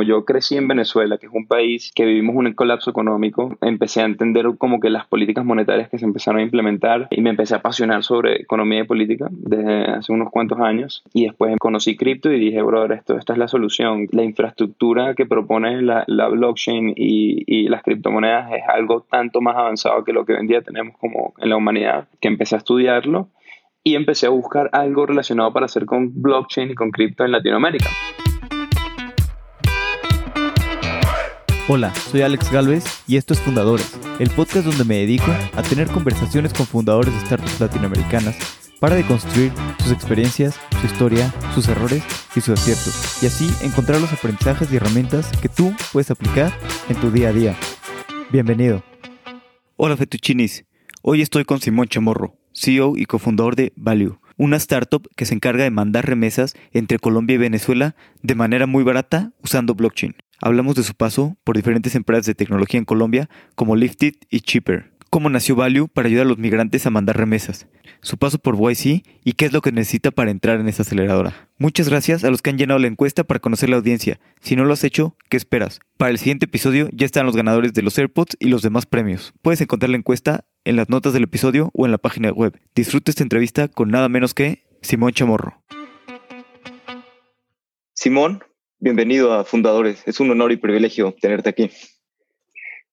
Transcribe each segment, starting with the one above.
como yo crecí en Venezuela, que es un país que vivimos un colapso económico, empecé a entender como que las políticas monetarias que se empezaron a implementar y me empecé a apasionar sobre economía y política desde hace unos cuantos años. Y después conocí cripto y dije, brother, esto, esta es la solución. La infraestructura que propone la, la blockchain y, y las criptomonedas es algo tanto más avanzado que lo que hoy en día tenemos como en la humanidad, que empecé a estudiarlo y empecé a buscar algo relacionado para hacer con blockchain y con cripto en Latinoamérica. Hola, soy Alex Galvez y esto es Fundadores, el podcast donde me dedico a tener conversaciones con fundadores de startups latinoamericanas para deconstruir sus experiencias, su historia, sus errores y sus aciertos, y así encontrar los aprendizajes y herramientas que tú puedes aplicar en tu día a día. Bienvenido. Hola Fetuchinis, hoy estoy con Simón Chamorro, CEO y cofundador de Value, una startup que se encarga de mandar remesas entre Colombia y Venezuela de manera muy barata usando blockchain. Hablamos de su paso por diferentes empresas de tecnología en Colombia como Lifted y Cheaper. Cómo nació Value para ayudar a los migrantes a mandar remesas. Su paso por YC y qué es lo que necesita para entrar en esa aceleradora. Muchas gracias a los que han llenado la encuesta para conocer la audiencia. Si no lo has hecho, ¿qué esperas? Para el siguiente episodio ya están los ganadores de los AirPods y los demás premios. Puedes encontrar la encuesta en las notas del episodio o en la página web. Disfruta esta entrevista con nada menos que Simón Chamorro. Simón, bienvenido a Fundadores. Es un honor y privilegio tenerte aquí.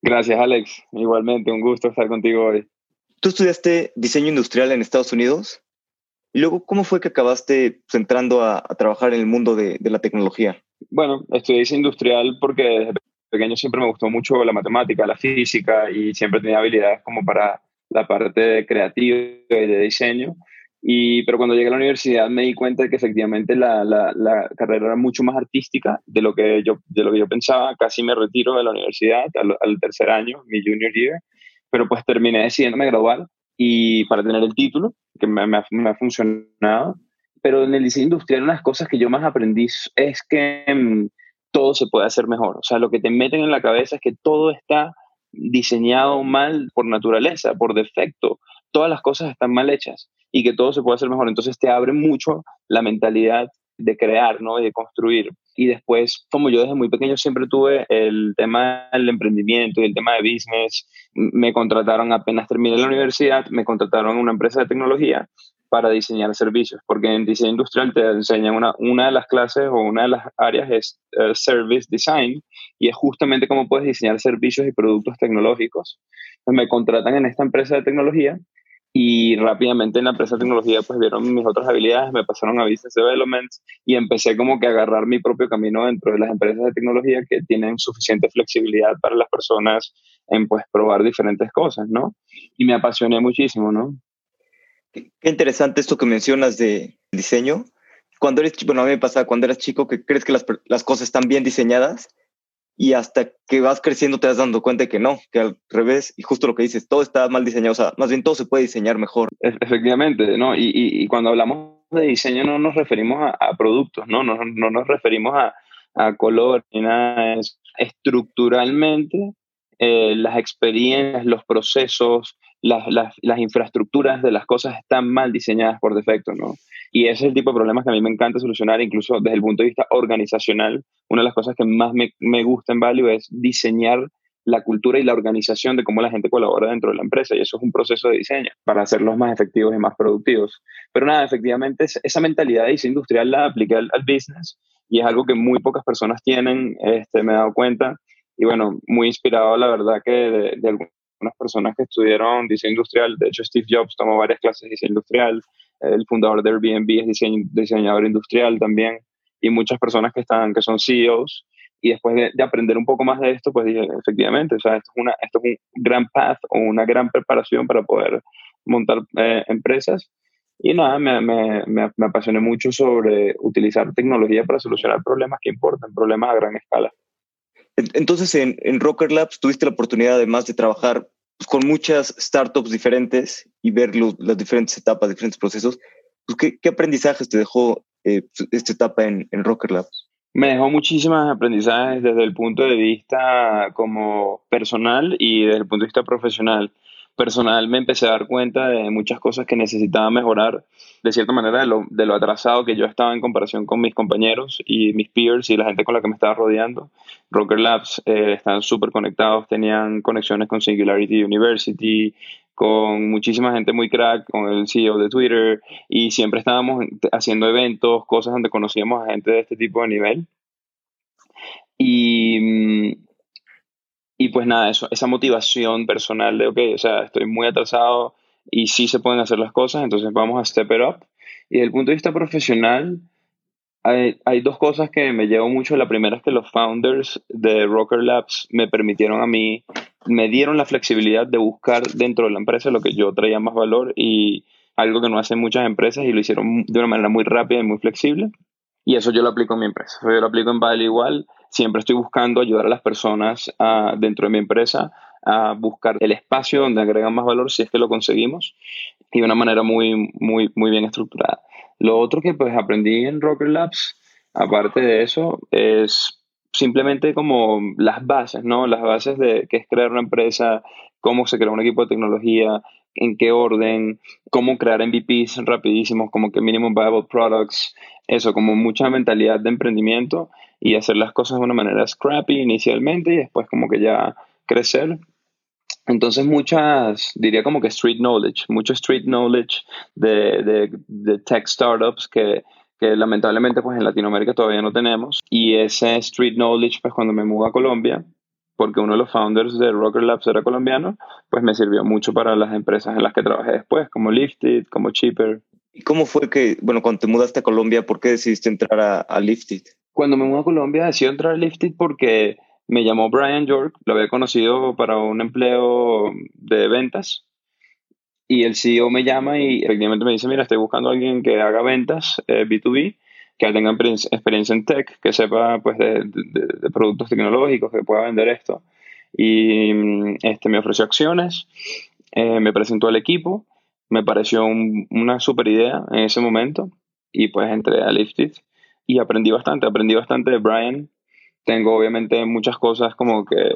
Gracias, Alex. Igualmente, un gusto estar contigo hoy. Tú estudiaste diseño industrial en Estados Unidos. Y luego, ¿cómo fue que acabaste pues, entrando a, trabajar en el mundo de, de, la tecnología? Bueno, estudié diseño industrial porque desde pequeño siempre me gustó mucho la matemática, la física y siempre tenía habilidades como para la parte creativa y de diseño. Y, pero cuando llegué a la universidad me di cuenta de que efectivamente la, la, la, carrera era mucho más artística de lo, que yo, de lo que yo pensaba. Casi me retiro de la universidad al, al tercer año, mi junior year, pero pues terminé decidiéndome graduar y para tener el título, que me, me, me, ha funcionado. Pero en el diseño industrial una de las cosas que yo más aprendí es que mmm, todo se puede hacer mejor. O sea, lo que te meten en la cabeza es que todo está diseñado mal por naturaleza, por defecto. Todas las cosas están mal hechas y que todo se puede hacer mejor. Entonces te abre mucho la mentalidad de crear, ¿no? Y de construir. Y después, como yo desde muy pequeño siempre tuve el tema del emprendimiento y el tema de business, me contrataron apenas terminé la universidad, me contrataron en una empresa de tecnología para diseñar servicios, porque en diseño industrial te enseñan una, una de las clases o una de las áreas es uh, Service Design y es justamente cómo puedes diseñar servicios y productos tecnológicos. Entonces me contratan en esta empresa de tecnología y rápidamente en la empresa de tecnología pues vieron mis otras habilidades, me pasaron a Business Development y empecé como que a agarrar mi propio camino dentro de las empresas de tecnología que tienen suficiente flexibilidad para las personas en pues probar diferentes cosas, ¿no? Y me apasioné muchísimo, ¿no? Qué interesante esto que mencionas de diseño. Cuando eres chico, bueno, a mí me pasa cuando eras chico que crees que las, las cosas están bien diseñadas y hasta que vas creciendo te vas dando cuenta de que no, que al revés, y justo lo que dices, todo está mal diseñado, o sea, más bien todo se puede diseñar mejor. Efectivamente, ¿no? Y, y, y cuando hablamos de diseño no nos referimos a, a productos, ¿no? ¿no? No nos referimos a, a color ni nada. Estructuralmente, eh, las experiencias, los procesos, las, las, las, infraestructuras de las cosas están mal diseñadas por defecto, ¿no? Y ese es el tipo de problemas que a mí me encanta solucionar, incluso desde el punto de vista organizacional. Una de las cosas que más me, me gusta en Value es diseñar la cultura y la organización de cómo la gente colabora dentro de la empresa y eso es un proceso de diseño para hacerlos más efectivos y más productivos. Pero nada, efectivamente esa mentalidad de diseño industrial la apliqué al, business y es algo que muy pocas personas tienen, este, me he dado cuenta y bueno, muy inspirado la verdad que de, de algunas personas que estudiaron diseño industrial, de hecho Steve Jobs tomó varias clases de diseño industrial, el fundador de Airbnb es diseño, diseñador industrial también y muchas personas que están que son CEOs y después de, de, aprender un poco más de esto, pues dije, efectivamente, o sea, esto es, una, esto es un gran path o una gran preparación para poder montar eh, empresas. Y nada, me, me, me, me, apasioné mucho sobre utilizar tecnología para solucionar problemas que importan, problemas a gran escala. Entonces, en, en Rocker Labs tuviste la oportunidad, además de trabajar pues, con muchas startups diferentes y ver las diferentes etapas, diferentes procesos. Pues, ¿qué, ¿qué, aprendizajes te dejó eh, esta etapa en, en Rocker Labs? Me dejó muchísimas aprendizajes desde el punto de vista como personal y desde el punto de vista profesional, personal me empecé a dar cuenta de muchas cosas que necesitaba mejorar, de cierta manera, de lo, de lo atrasado que yo estaba en comparación con mis compañeros y mis peers y la gente con la que me estaba rodeando. Rocker Labs eh, estaban súper conectados, tenían conexiones con Singularity University, con muchísima gente muy crack, con el CEO de Twitter, y siempre estábamos haciendo eventos, cosas donde conocíamos a gente de este tipo de nivel. Y, mm, y pues nada, eso, esa motivación personal de, ok, o sea, estoy muy atrasado y sí se pueden hacer las cosas, entonces vamos a step it up. Y desde el punto de vista profesional, hay, hay, dos cosas que me llevo mucho. La primera es que los founders de Rocker Labs me permitieron a mí, me dieron la flexibilidad de buscar dentro de la empresa lo que yo traía más valor y algo que no hacen muchas empresas y lo hicieron de una manera muy rápida y muy flexible. Y eso yo lo aplico en mi empresa. Yo lo aplico en Vale igual siempre estoy buscando ayudar a las personas ah, dentro de mi empresa a buscar el espacio donde agregan más valor si es que lo conseguimos y de una manera muy, muy, muy bien estructurada. Lo otro que pues aprendí en Rocker Labs, aparte de eso, es simplemente como las bases, ¿no? Las bases de qué es crear una empresa, cómo se crea un equipo de tecnología, en qué orden, cómo crear MVPs rapidísimos, como que Minimum Viable Products, eso, como mucha mentalidad de emprendimiento y hacer las cosas de una manera scrappy inicialmente y después como que ya crecer. Entonces muchas, diría como que street knowledge, mucho street knowledge de, de, de tech startups que, que lamentablemente pues en Latinoamérica todavía no tenemos. Y ese street knowledge pues cuando me mudé a Colombia, porque uno de los founders de Rocker Labs era colombiano, pues me sirvió mucho para las empresas en las que trabajé después, como Lifted, como Cheaper. ¿Y cómo fue que, bueno, cuando te mudaste a Colombia, por qué decidiste entrar a, a Lifted? Cuando me mudé a Colombia decidí entrar a Lifted porque me llamó Brian York, lo había conocido para un empleo de ventas y el CEO me llama y efectivamente me dice, mira, estoy buscando a alguien que haga ventas B2B, eh, que tenga experiencia en tech, que sepa pues de, de, productos tecnológicos, que pueda vender esto. Y mm, este, me ofreció acciones, eh, me presentó al equipo, me pareció una super idea en ese momento y pues entré a Lifted y aprendí bastante, aprendí bastante de Brian. Tengo obviamente muchas cosas como que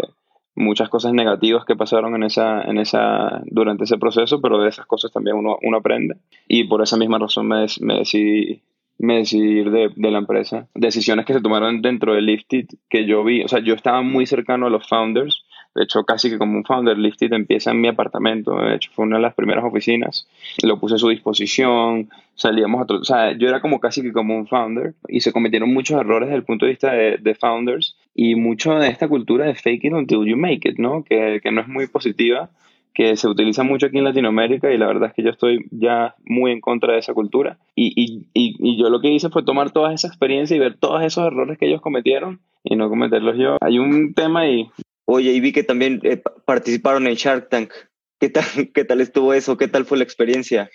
muchas cosas negativas que pasaron en esa, en esa, durante ese proceso, pero de esas cosas también uno, uno aprende. Y por esa misma razón me, me decidí, me decidí ir de, de, la empresa. Decisiones que se tomaron dentro de Lifted que yo vi, o sea, yo estaba muy cercano a los founders de hecho, casi que como un founder, Lifted empieza en mi apartamento. De hecho, fue una de las primeras oficinas. Lo puse a su disposición. Salíamos a otro. O sea, yo era como casi que como un founder. Y se cometieron muchos errores desde el punto de vista de, de founders. Y mucho de esta cultura de fake it until you make it, ¿no? Que, que no es muy positiva que se utiliza mucho aquí en Latinoamérica y la verdad es que yo estoy ya muy en contra de esa cultura. Y, y, y, y, yo lo que hice fue tomar toda esa experiencia y ver todos esos errores que ellos cometieron y no cometerlos yo. Hay un tema ahí Oye, y vi que también eh, participaron en Shark Tank. ¿Qué tal, ¿Qué tal estuvo eso? ¿Qué tal fue la experiencia?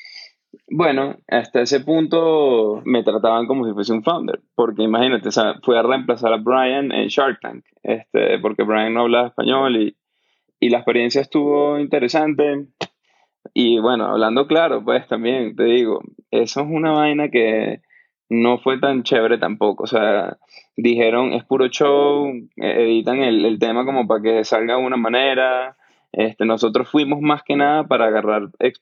Bueno, hasta ese punto me trataban como si fuese un founder, porque imagínate, o sea, fui a reemplazar a Brian en Shark Tank, este, porque Brian no hablaba español y, y la experiencia estuvo interesante. Y bueno, hablando claro, pues también te digo, eso es una vaina que no fue tan chévere tampoco. O sea, dijeron es puro show, editan el, el tema como para que salga de una manera. Este, nosotros fuimos más que nada para agarrar eh,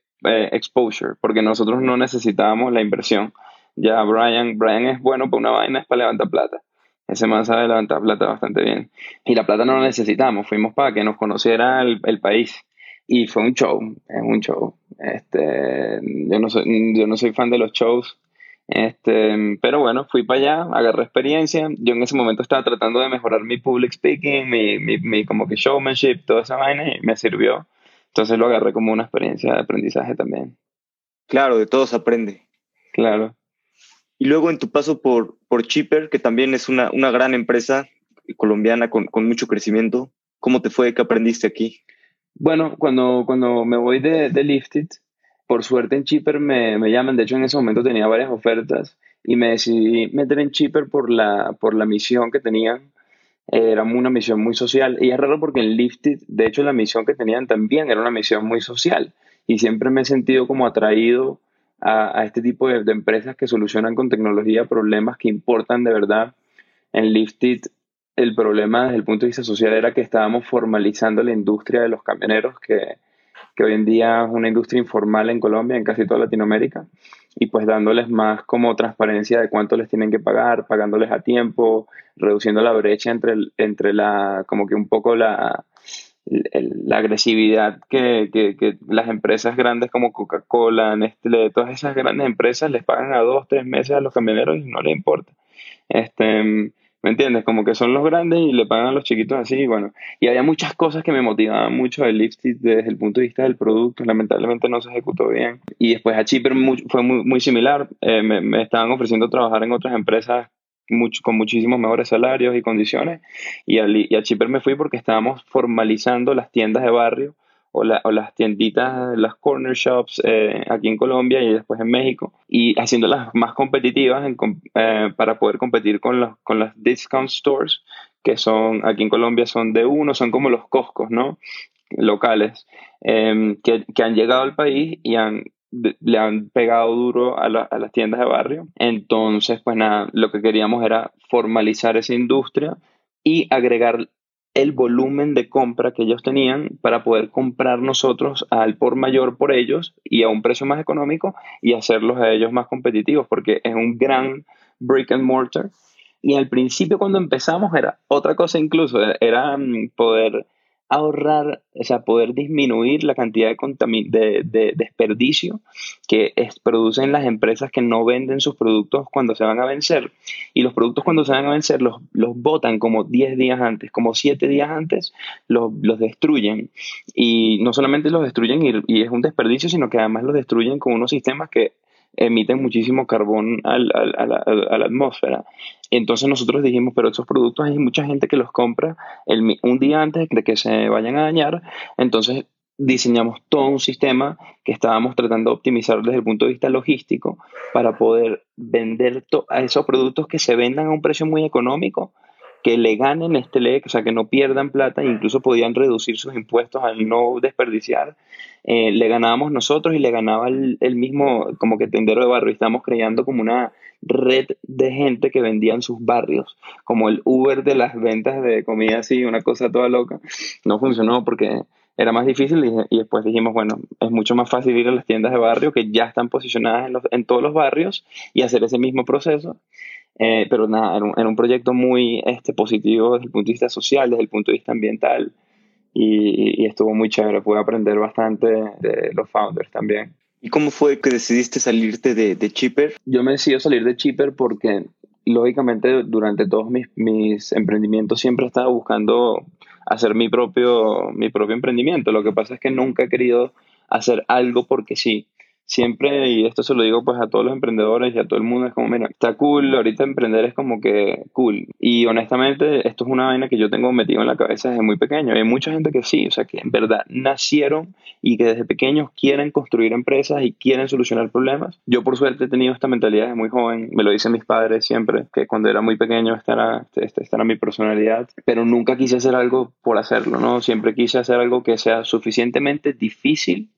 exposure, porque nosotros no necesitábamos la inversión. Ya Brian, Brian es bueno para una vaina, es para levantar plata. Ese man sabe levantar plata bastante bien. Y la plata no la necesitamos, fuimos para que nos conociera el, el país. Y fue un show, es un show. Este, yo, no soy, yo no soy fan de los shows, este, pero bueno, fui para allá, agarré experiencia. Yo en ese momento estaba tratando de mejorar mi public speaking, mi, mi, mi, como que showmanship, toda esa vaina, y me sirvió. Entonces lo agarré como una experiencia de aprendizaje también. Claro, de todo se aprende. Claro. Y luego en tu paso por, por Chipper, que también es una, una gran empresa colombiana con, con mucho crecimiento, ¿cómo te fue? ¿Qué aprendiste aquí? Bueno, cuando, cuando me voy de, de Lifted, por suerte en Chipper me, me, llaman, de hecho en ese momento tenía varias ofertas y me decidí meter en Chipper por la, por la misión que tenían. Era una misión muy social y es raro porque en Lifted, de hecho la misión que tenían también era una misión muy social y siempre me he sentido como atraído a, este tipo de, de, empresas que solucionan con tecnología problemas que importan de verdad. En Lifted el problema desde el punto de vista social era que estábamos formalizando la industria de los camioneros que que hoy en día es una industria informal en Colombia, en casi toda Latinoamérica, y pues dándoles más como transparencia de cuánto les tienen que pagar, pagándoles a tiempo, reduciendo la brecha entre, entre la, como que un poco la, la agresividad que, que, que, las empresas grandes como Coca-Cola, Nestlé, todas esas grandes empresas les pagan a dos, tres meses a los camioneros y no les importa. Este, ¿Me entiendes? Como que son los grandes y le pagan a los chiquitos así, y bueno. Y había muchas cosas que me motivaban mucho del Lipstick desde el punto de vista del producto. Lamentablemente no se ejecutó bien. Y después a Chipper fue muy, muy similar. Eh, me, me, estaban ofreciendo trabajar en otras empresas con muchísimos mejores salarios y condiciones. Y a, y a Chipper me fui porque estábamos formalizando las tiendas de barrio o, las tienditas, las corner shops eh, aquí en Colombia y después en México y haciéndolas más competitivas eh, para poder competir con, los, con las discount stores que son aquí en Colombia son de uno, son como los Costcos, ¿no? Locales, em, que, que, han llegado al país y han, le han pegado duro a, a, las tiendas de barrio. Entonces, pues nada, lo que queríamos era formalizar esa industria y agregar el volumen de compra que ellos tenían para poder comprar nosotros al por mayor por ellos y a un precio más económico y hacerlos a ellos más competitivos porque es un gran brick and mortar. Y al principio cuando empezamos era otra cosa incluso, era mm, poder ahorrar, o sea, poder disminuir la cantidad de, de, desperdicio que producen las empresas que no venden sus productos cuando se van a vencer. Y los productos cuando se van a vencer los, los botan como 10 días antes, como 7 días antes, los, los destruyen. Y no solamente los destruyen y, y, es un desperdicio, sino que además los destruyen con unos sistemas que emiten muchísimo carbón al, al, a, la, a, la, atmósfera. Entonces nosotros dijimos, pero estos productos hay mucha gente que los compra el, un día antes de que se vayan a dañar, entonces diseñamos todo un sistema que estábamos tratando de optimizar desde el punto de vista logístico para poder vender a esos productos que se vendan a un precio muy económico, que le ganen este ley, o sea, que no pierdan plata e incluso podían reducir sus impuestos al no desperdiciar. Eh, le ganábamos nosotros y le ganaba el, el, mismo, como que tendero de barrio. Y estamos creando como una red de gente que vendía en sus barrios, como el Uber de las ventas de comida así, una cosa toda loca. No funcionó porque era más difícil y, y, después dijimos, bueno, es mucho más fácil ir a las tiendas de barrio que ya están posicionadas en, los, en todos los barrios y hacer ese mismo proceso. Eh, pero nada, era un, era un, proyecto muy este, positivo desde el punto de vista social, desde el punto de vista ambiental. Y, y estuvo muy chévere, pude aprender bastante de los founders también. ¿Y cómo fue que decidiste salirte de, de Chipper? Yo me decidí salir de Chipper porque, lógicamente, durante todos mis, mis emprendimientos siempre he estado buscando hacer mi propio, mi propio emprendimiento. Lo que pasa es que nunca he querido hacer algo porque sí siempre, y esto se lo digo pues a todos los emprendedores y a todo el mundo, es como, mira, está cool, ahorita emprender es como que cool. Y honestamente, esto es una vaina que yo tengo metido en la cabeza desde muy pequeño. hay mucha gente que sí, o sea, que en verdad nacieron y que desde pequeños quieren construir empresas y quieren solucionar problemas. Yo por suerte he tenido esta mentalidad desde muy joven, me lo dicen mis padres siempre, que cuando era muy pequeño esta era, esta era mi personalidad, pero nunca quise hacer algo por hacerlo, ¿no? Siempre quise hacer algo que sea suficientemente difícil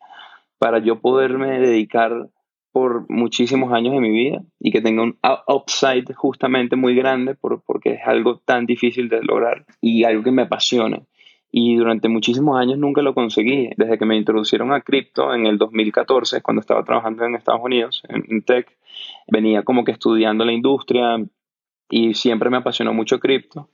para yo poderme dedicar por muchísimos años de mi vida y que tenga un upside justamente muy grande por, porque es algo tan difícil de lograr y algo que me apasione. Y durante muchísimos años nunca lo conseguí. Desde que me introducieron a cripto en el 2014, cuando estaba trabajando en Estados Unidos, en, tech, venía como que estudiando la industria y siempre me apasionó mucho cripto.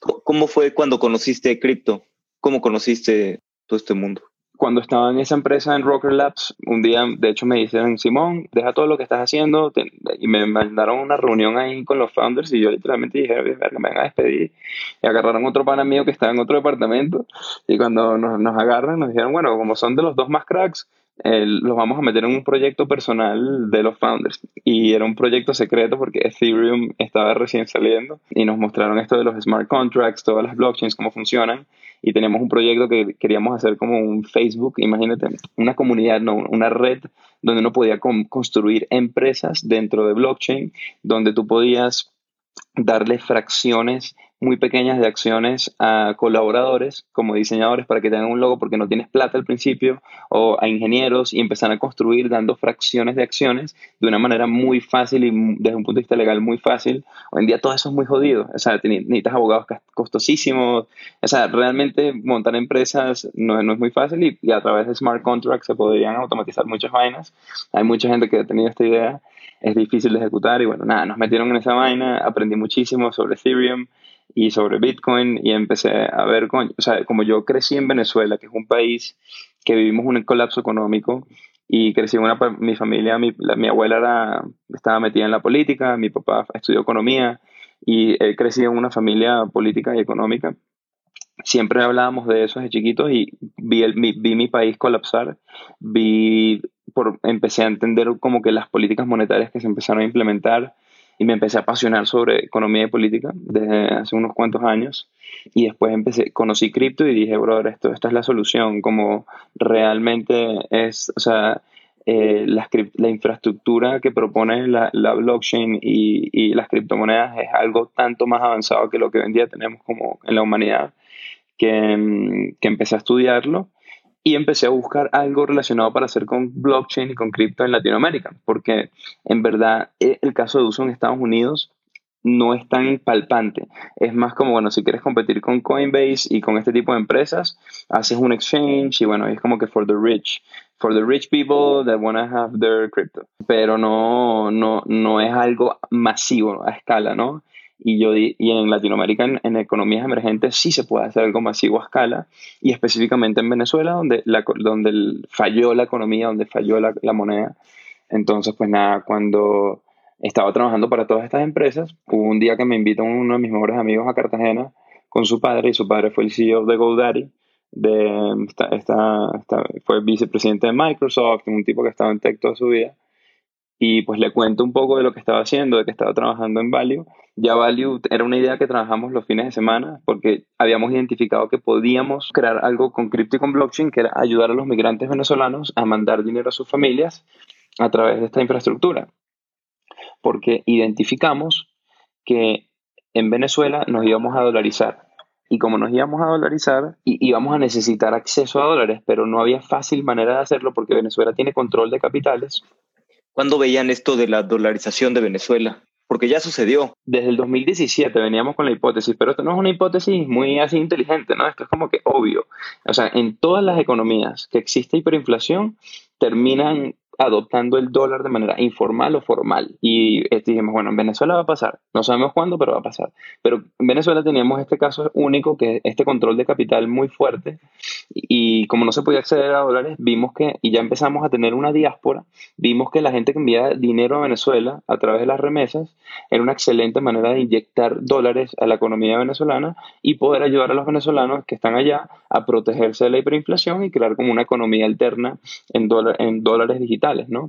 ¿Cómo fue cuando conociste cripto? ¿Cómo conociste todo este mundo? Cuando estaba en esa empresa en Rocker Labs, un día, de hecho, me dijeron, Simón, deja todo lo que estás haciendo, y me mandaron una reunión ahí con los founders, y yo literalmente dije, me van a despedir, y agarraron otro pana mío que estaba en otro departamento, y cuando nos, nos agarran, nos dijeron, bueno, como son de los dos más cracks, eh, los vamos a meter en un proyecto personal de los founders. Y era un proyecto secreto porque Ethereum estaba recién saliendo y nos mostraron esto de los smart contracts, todas las blockchains, cómo funcionan. Y teníamos un proyecto que queríamos hacer como un Facebook, imagínate, una comunidad, no, una red donde uno podía construir empresas dentro de blockchain, donde tú podías darle fracciones muy pequeñas de acciones a colaboradores como diseñadores para que tengan un logo porque no tienes plata al principio o a ingenieros y empezar a construir dando fracciones de acciones de una manera muy fácil y desde un punto de vista legal muy fácil. Hoy en día todo eso es muy jodido. O sea, necesitas abogados costosísimos. O sea, realmente montar empresas no, es muy fácil y, y, a través de smart contracts se podrían automatizar muchas vainas. Hay mucha gente que ha tenido esta idea. Es difícil de ejecutar y bueno, nada, nos metieron en esa vaina, aprendí muchísimo sobre Ethereum y sobre Bitcoin y empecé a ver, o sea, como yo crecí en Venezuela, que es un país que vivimos un colapso económico y crecí en una, mi familia, mi, mi abuela era, estaba metida en la política, mi papá estudió economía y crecí en una familia política y económica. Siempre hablábamos de eso desde chiquitos y vi, el, mi, vi mi país colapsar, vi, por, empecé a entender como que las políticas monetarias que se empezaron a implementar, y me empecé a apasionar sobre economía y política desde hace unos cuantos años. Y después empecé, conocí cripto y dije, brother, esto, esta es la solución, como realmente es, o sea, eh, la, la, infraestructura que propone la, la blockchain y, y, las criptomonedas es algo tanto más avanzado que lo que hoy en día tenemos como en la humanidad, que, que empecé a estudiarlo y empecé a buscar algo relacionado para hacer con blockchain y con cripto en Latinoamérica, porque en verdad eh, el caso de uso en Estados Unidos no es tan palpante. Es más como, bueno, si quieres competir con Coinbase y con este tipo de empresas, haces un exchange y bueno, es como que for the rich, for the rich people that want to have their crypto. Pero no, no, no es algo masivo a escala, ¿no? Y, yo, y en Latinoamérica, en, economías emergentes, sí se puede hacer algo masivo a escala, y específicamente en Venezuela, donde, donde falló la economía, donde falló la, moneda. Entonces, pues nada, cuando estaba trabajando para todas estas empresas, hubo un día que me invitó uno de mis mejores amigos a Cartagena con su padre, y su padre fue el CEO de GoDaddy, de, esta, fue vicepresidente de Microsoft, un tipo que estaba en tech toda su vida y pues le cuento un poco de lo que estaba haciendo, de que estaba trabajando en Value. Ya Value era una idea que trabajamos los fines de semana porque habíamos identificado que podíamos crear algo con cripto y con blockchain que era ayudar a los migrantes venezolanos a mandar dinero a sus familias a través de esta infraestructura. Porque identificamos que en Venezuela nos íbamos a dolarizar. Y como nos íbamos a dolarizar, íbamos a necesitar acceso a dólares, pero no había fácil manera de hacerlo porque Venezuela tiene control de capitales ¿Cuándo veían esto de la dolarización de Venezuela? Porque ya sucedió. Desde el 2017 veníamos con la hipótesis, pero esto no es una hipótesis muy así inteligente, ¿no? Esto es como que obvio. O sea, en todas las economías que existe hiperinflación, terminan adoptando el dólar de manera informal o formal. Y este, dijimos, bueno, en Venezuela va a pasar. No sabemos cuándo, pero va a pasar. Pero en Venezuela teníamos este caso único, que es este control de capital muy fuerte. Y como no se podía acceder a dólares, vimos que, y ya empezamos a tener una diáspora, vimos que la gente que envía dinero a Venezuela a través de las remesas era una excelente manera de inyectar dólares a la economía venezolana y poder ayudar a los venezolanos que están allá a protegerse de la hiperinflación y crear como una economía alterna en, en dólares digitales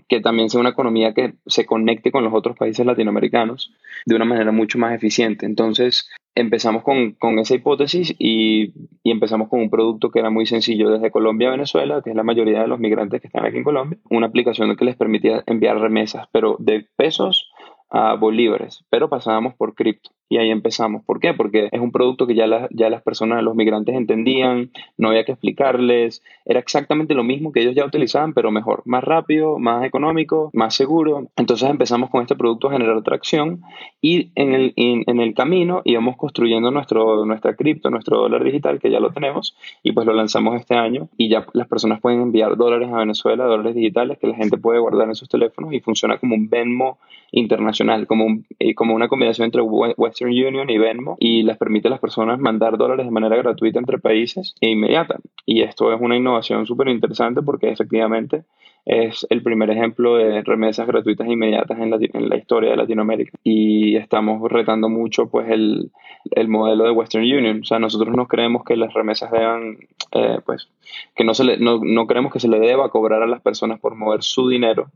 que también sea una economía que se conecte con los otros países latinoamericanos de una manera mucho más eficiente. Entonces, empezamos con, esa hipótesis y, y, empezamos con un producto que era muy sencillo desde Colombia a Venezuela, que es la mayoría de los migrantes que están aquí en Colombia, una aplicación que les permitía enviar remesas, pero de pesos a bolívares, pero pasábamos por cripto y ahí empezamos. ¿Por qué? Porque es un producto que ya, ya las personas, los migrantes entendían, no había que explicarles, era exactamente lo mismo que ellos ya utilizaban, pero mejor, más rápido, más económico, más seguro. Entonces empezamos con este producto a generar tracción y en el, en, el camino íbamos construyendo nuestro, nuestra cripto, nuestro dólar digital, que ya lo tenemos, y pues lo lanzamos este año y ya las personas pueden enviar dólares a Venezuela, dólares digitales que la gente puede guardar en sus teléfonos y funciona como un Venmo internacional, como, eh, como una combinación entre Western Union y Venmo y les permite a las personas mandar dólares de manera gratuita entre países e inmediata. Y esto es una innovación súper interesante porque efectivamente es el primer ejemplo de remesas gratuitas e inmediatas en la, en la historia de Latinoamérica. Y estamos retando mucho pues el, el, modelo de Western Union. O sea, nosotros no creemos que las remesas deban, eh, pues, que no, se le, no, no creemos que se le deba cobrar a las personas por mover su dinero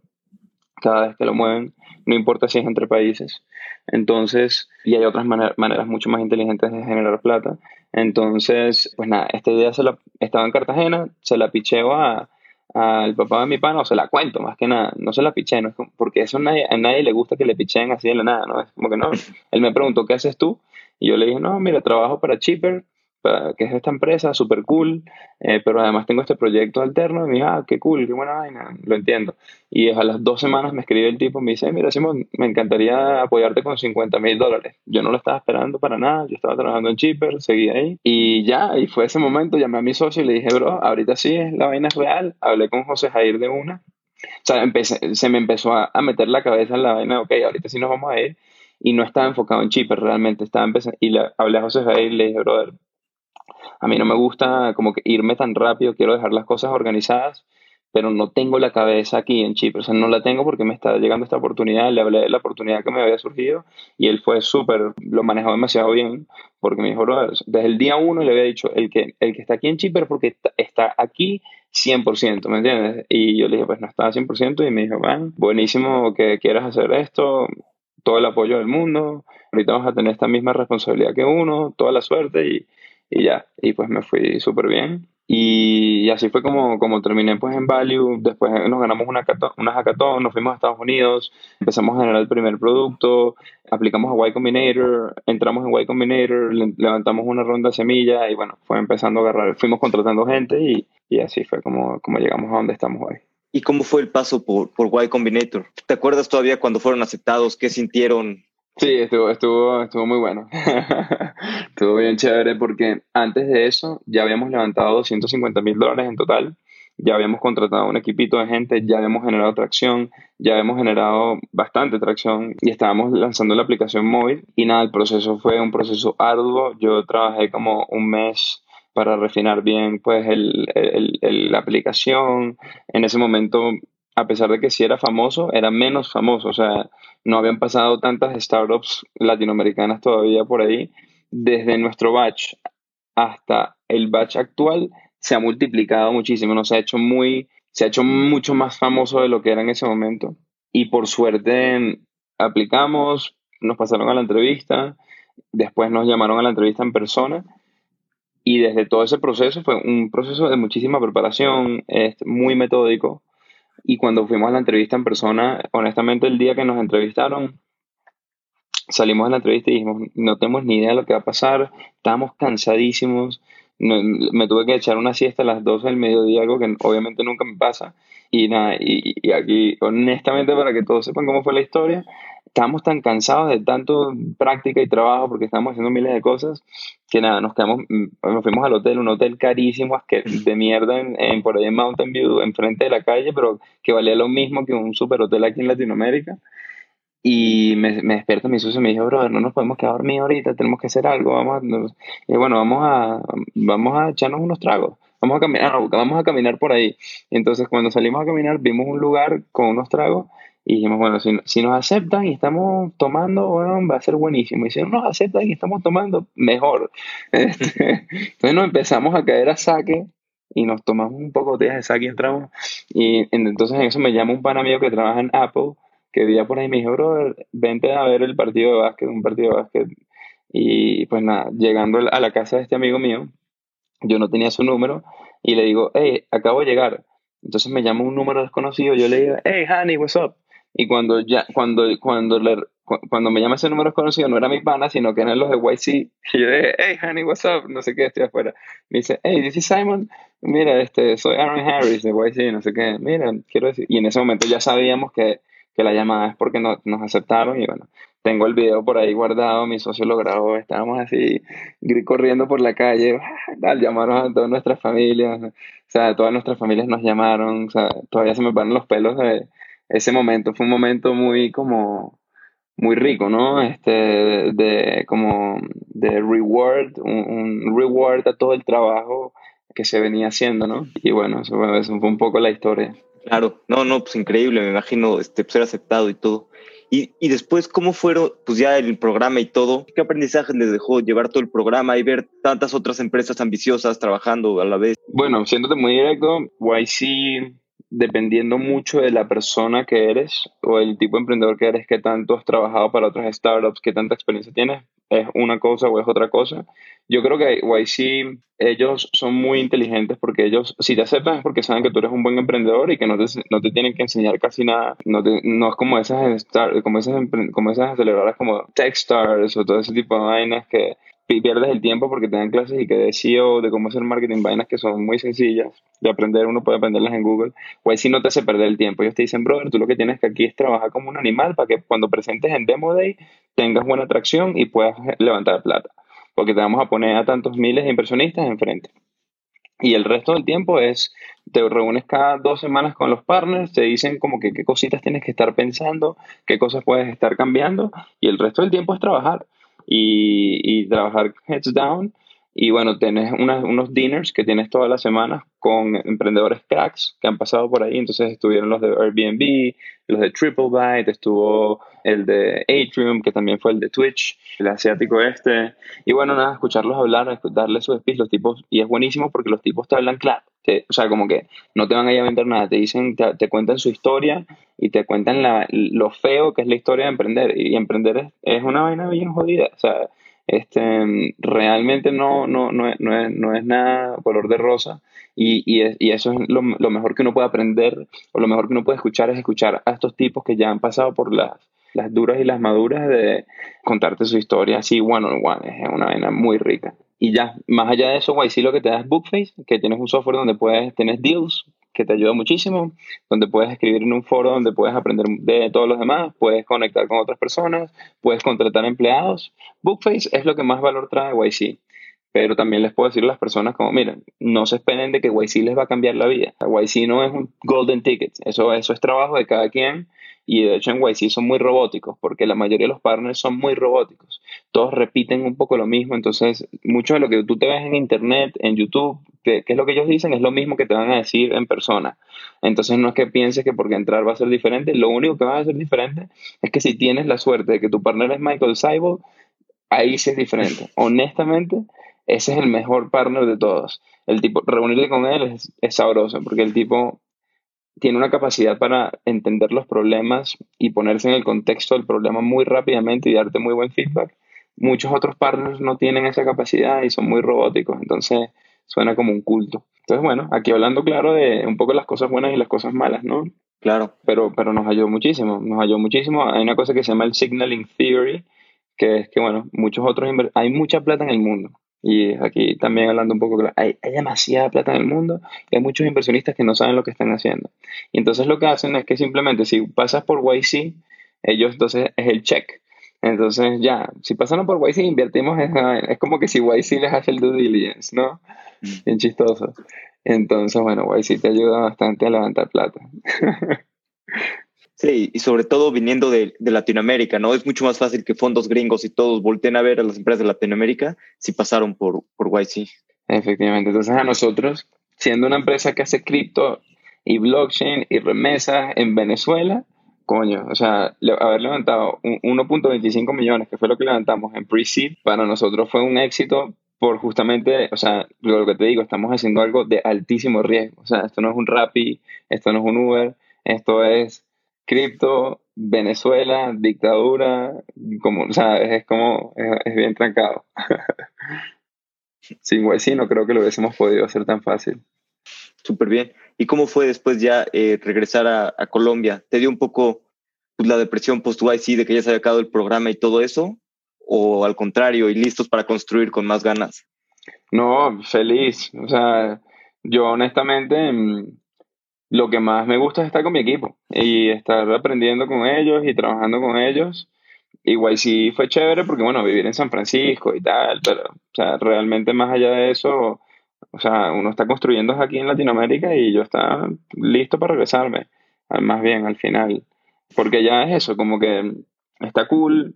cada vez que lo mueven, no importa si es entre países. Entonces, y hay otras maneras mucho más inteligentes de generar plata. Entonces, pues nada, esta idea se la, estaba en Cartagena, se la picheo a, al papá de mi pana, o se la cuento, más que nada, no se la piché, no porque eso nadie, a nadie le gusta que le picheen así de la nada, ¿no? Es como que no. Él me preguntó, ¿qué haces tú? Y yo le dije, no, mira, trabajo para Cheaper, que es esta empresa, súper cool, eh, pero además tengo este proyecto alterno. Y me dijo, ah, qué cool, qué buena vaina, lo entiendo. Y a las dos semanas me escribe el tipo, me dice, mira, Simón, me encantaría apoyarte con 50 mil dólares. Yo no lo estaba esperando para nada, yo estaba trabajando en Cheaper, seguí ahí. Y ya, y fue ese momento, llamé a mi socio y le dije, bro, ahorita sí, la vaina es real. Hablé con José Jair de una. O sea, empecé, se me empezó a, a meter la cabeza en la vaina, ok, ahorita sí nos vamos a ir y no estaba enfocado en Cheaper realmente, estaba empezando, y le hablé a José Jair y le dije, brother, a mí no me gusta como que irme tan rápido, quiero dejar las cosas organizadas, pero no tengo la cabeza aquí en Chipre, o sea, no la tengo porque me está llegando esta oportunidad, le hablé de la oportunidad que me había surgido y él fue súper, lo manejó demasiado bien, porque me dijo, desde el día uno le había dicho, el que, el que está aquí en Chipre porque está, aquí 100%, ¿me entiendes? Y yo le dije, pues no está 100% y me dijo, bueno, buenísimo que quieras hacer esto, todo el apoyo del mundo, ahorita vamos a tener esta misma responsabilidad que uno, toda la suerte y, y ya, y pues me fui súper bien. Y, así fue como, como terminé pues en Value, después nos ganamos una, una hackathon, nos fuimos a Estados Unidos, empezamos a generar el primer producto, aplicamos a Y Combinator, entramos en Y Combinator, levantamos una ronda semilla y bueno, fue empezando a agarrar, fuimos contratando gente y, y así fue como, como llegamos a donde estamos hoy. ¿Y cómo fue el paso por, por Y Combinator? ¿Te acuerdas todavía cuando fueron aceptados? ¿Qué sintieron? Sí, estuvo, estuvo, estuvo muy bueno. estuvo bien chévere porque antes de eso ya habíamos levantado 250 mil dólares en total. Ya habíamos contratado un equipito de gente, ya habíamos generado tracción, ya habíamos generado bastante tracción y estábamos lanzando la aplicación móvil. Y nada, el proceso fue un proceso arduo. Yo trabajé como un mes para refinar bien pues el, el, la aplicación. En ese momento a pesar de que sí era famoso, era menos famoso. O sea, no habían pasado tantas startups latinoamericanas todavía por ahí. Desde nuestro batch hasta el batch actual se ha multiplicado muchísimo, ¿no? se ha hecho muy, se ha hecho mucho más famoso de lo que era en ese momento. Y por suerte aplicamos, nos pasaron a la entrevista, después nos llamaron a la entrevista en persona. Y desde todo ese proceso fue un proceso de muchísima preparación, muy metódico, y cuando fuimos a la entrevista en persona, honestamente el día que nos entrevistaron, salimos de la entrevista y dijimos, no tenemos ni idea de lo que va a pasar, estábamos cansadísimos, me tuve que echar una siesta a las 12 del mediodía, algo que obviamente nunca me pasa. Y nada, y, y aquí, honestamente, para que todos sepan cómo fue la historia, estábamos tan cansados de tanto práctica y trabajo porque estábamos haciendo miles de cosas que nada, nos quedamos, mm, nos fuimos al hotel, un hotel carísimo, de mierda en, por ahí en Mountain View, enfrente de la calle, pero que valía lo mismo que un super hotel aquí en Latinoamérica. Y me, me despierta mi socio me dijo, brother, no nos podemos quedar dormidos ahorita, tenemos que hacer algo, vamos a, y bueno, vamos a, vamos a echarnos unos tragos, vamos a caminar, vamos a caminar por ahí. Entonces cuando salimos a caminar vimos un lugar con unos tragos y dijimos, bueno, si, nos aceptan y estamos tomando, bueno, va a ser buenísimo. Y si no nos aceptan y estamos tomando, mejor. Este, entonces nos empezamos a caer a saque y nos tomamos un poco de saque y entramos. Y entonces en eso me llama un pan amigo que trabaja en Apple, que vivía por ahí me dijo, bro, vente a ver el partido de básquet, un partido de básquet. Y pues nada, llegando a la casa de este amigo mío, yo no tenía su número y le digo, hey, acabo de llegar. Entonces me llama un número desconocido, yo le digo, hey, honey, what's up? Y cuando, ya, cuando, cuando, le, cuando me llama ese número desconocido, no era mi pana, sino que eran los de YC. Y yo dije, hey, honey, what's up? No sé qué, estoy afuera. Me dice, hey, this is Simon. Mira, este, soy Aaron Harris de YC, no sé qué. Mira, quiero decir. Y en ese momento ya sabíamos que, que la llamada es porque no, nos aceptaron. Y bueno, tengo el video por ahí guardado, mi socio lo grabó. Estábamos así corriendo por la calle. llamaron a todas nuestras familias. O sea, todas nuestras familias nos llamaron. O sea, todavía se me paran los pelos de ese momento fue un momento muy como muy rico, ¿no? Este, de, como de reward, un, reward a todo el trabajo que se venía haciendo, ¿no? Y bueno, eso, fue un poco la historia. Claro, no, no, pues increíble, me imagino este, ser aceptado y todo. Y, y, después, ¿cómo fueron, pues ya el programa y todo? ¿Qué aprendizaje les dejó llevar todo el programa y ver tantas otras empresas ambiciosas trabajando a la vez? Bueno, siéndote muy directo, YC dependiendo mucho de la persona que eres o el tipo de emprendedor que eres, qué tanto has trabajado para otras startups, qué tanta experiencia tienes, es una cosa o es otra cosa. Yo creo que YC, ellos son muy inteligentes porque ellos, si te aceptan es porque saben que tú eres un buen emprendedor y que no te, no te tienen que enseñar casi nada. No, no es como esas, como, esas, como esas aceleradoras como Techstars o todo ese tipo de vainas que pierdes el tiempo porque te dan clases y que de SEO, de cómo hacer marketing, vainas que son muy sencillas de aprender, uno puede aprenderlas en Google, o ahí no te hace perder el tiempo. Ellos te dicen, brother, tú lo que tienes que aquí es trabajar como un animal para que cuando presentes en Demo Day tengas buena atracción y puedas levantar plata, porque te vamos a poner a tantos miles de inversionistas enfrente. Y el resto del tiempo es, te reúnes cada dos semanas con los partners, te dicen como que qué cositas tienes que estar pensando, qué cosas puedes estar cambiando, y el resto del tiempo es trabajar y, y trabajar heads down. Y bueno, tenés unos dinners que tienes todas las semanas con emprendedores cracks que han pasado por ahí. Entonces estuvieron los de Airbnb, los de TripleByte, estuvo el de Atrium, que también fue el de Twitch, el asiático este. Y bueno, nada, escucharlos hablar, darles su speech, los tipos, y es buenísimo porque los tipos te hablan claro. O sea, como que no te van a vender nada, te dicen, te, cuentan su historia y te cuentan la, lo feo que es la historia de emprender. Y emprender es, es una vaina bien jodida. O sea, este, realmente no, no, no, es, no, es, nada color de rosa y, y, eso es lo, lo, mejor que uno puede aprender o lo mejor que uno puede escuchar es escuchar a estos tipos que ya han pasado por las, las duras y las maduras de contarte su historia así one on one, es una vaina muy rica. Y ya, más allá de eso, YC lo que te da es Bookface, que tienes un software donde puedes, tienes deals, que te ayuda muchísimo, donde puedes escribir en un foro donde puedes aprender de todos los demás, puedes conectar con otras personas, puedes contratar empleados. Bookface es lo que más valor trae YC. Pero también les puedo decir a las personas como, miren, no se esperen de que YC les va a cambiar la vida. YC no es un golden ticket, eso, eso es trabajo de cada quien y de hecho en YC son muy robóticos, porque la mayoría de los partners son muy robóticos. Todos repiten un poco lo mismo, entonces mucho de lo que tú te ves en internet, en YouTube, que, es lo que ellos dicen, es lo mismo que te van a decir en persona. Entonces no es que pienses que porque entrar va a ser diferente, lo único que va a ser diferente es que si tienes la suerte de que tu partner es Michael Seibel, ahí sí es diferente. Honestamente, ese es el mejor partner de todos. El tipo, reunirte con él es, es sabroso, porque el tipo tiene una capacidad para entender los problemas y ponerse en el contexto del problema muy rápidamente y darte muy buen feedback. Muchos otros partners no tienen esa capacidad y son muy robóticos, entonces suena como un culto. Entonces, bueno, aquí hablando claro de un poco las cosas buenas y las cosas malas, ¿no? Claro. Pero, pero nos ayudó muchísimo, nos ayudó muchísimo. Hay una cosa que se llama el signaling theory, que es que, bueno, muchos otros, hay mucha plata en el mundo. Y aquí también hablando un poco, hay, hay demasiada plata en el mundo y hay muchos inversionistas que no saben lo que están haciendo. Y entonces lo que hacen es que simplemente si pasas por YC, ellos entonces es el check. Entonces ya, si pasaron por YC, invertimos, es, es como que si YC les hace el due diligence, ¿no? Mm. Bien chistoso. Entonces, bueno, YC te ayuda bastante a levantar plata. Sí, y sobre todo viniendo de, Latinoamérica, ¿no? Es mucho más fácil que fondos gringos y todos volteen a ver a las empresas de Latinoamérica si pasaron por, por YC. Efectivamente, entonces a nosotros, siendo una empresa que hace cripto y blockchain y remesas en Venezuela, coño, o sea, haber levantado 1.25 millones, que fue lo que levantamos en pre-seed, para nosotros fue un éxito por justamente, o sea, lo que te digo, estamos haciendo algo de altísimo riesgo. O sea, esto no es un Rappi, esto no es un Uber, esto es cripto, Venezuela, dictadura, como, o sea, es como, es, bien trancado. Sin YC no creo que lo hubiésemos podido hacer tan fácil. Súper bien. ¿Y cómo fue después ya eh, regresar a, Colombia? ¿Te dio un poco pues, la depresión post-YC de que ya se había acabado el programa y todo eso? ¿O al contrario, y listos para construir con más ganas? No, feliz. O sea, yo honestamente mm, lo que más me gusta es estar con mi equipo y estar aprendiendo con ellos y trabajando con ellos. Igual sí fue chévere porque, bueno, vivir en San Francisco y tal, pero, o sea, realmente más allá de eso, o sea, uno está construyendo aquí en Latinoamérica y yo estaba listo para regresarme, más bien al final. Porque ya es eso, como que está cool.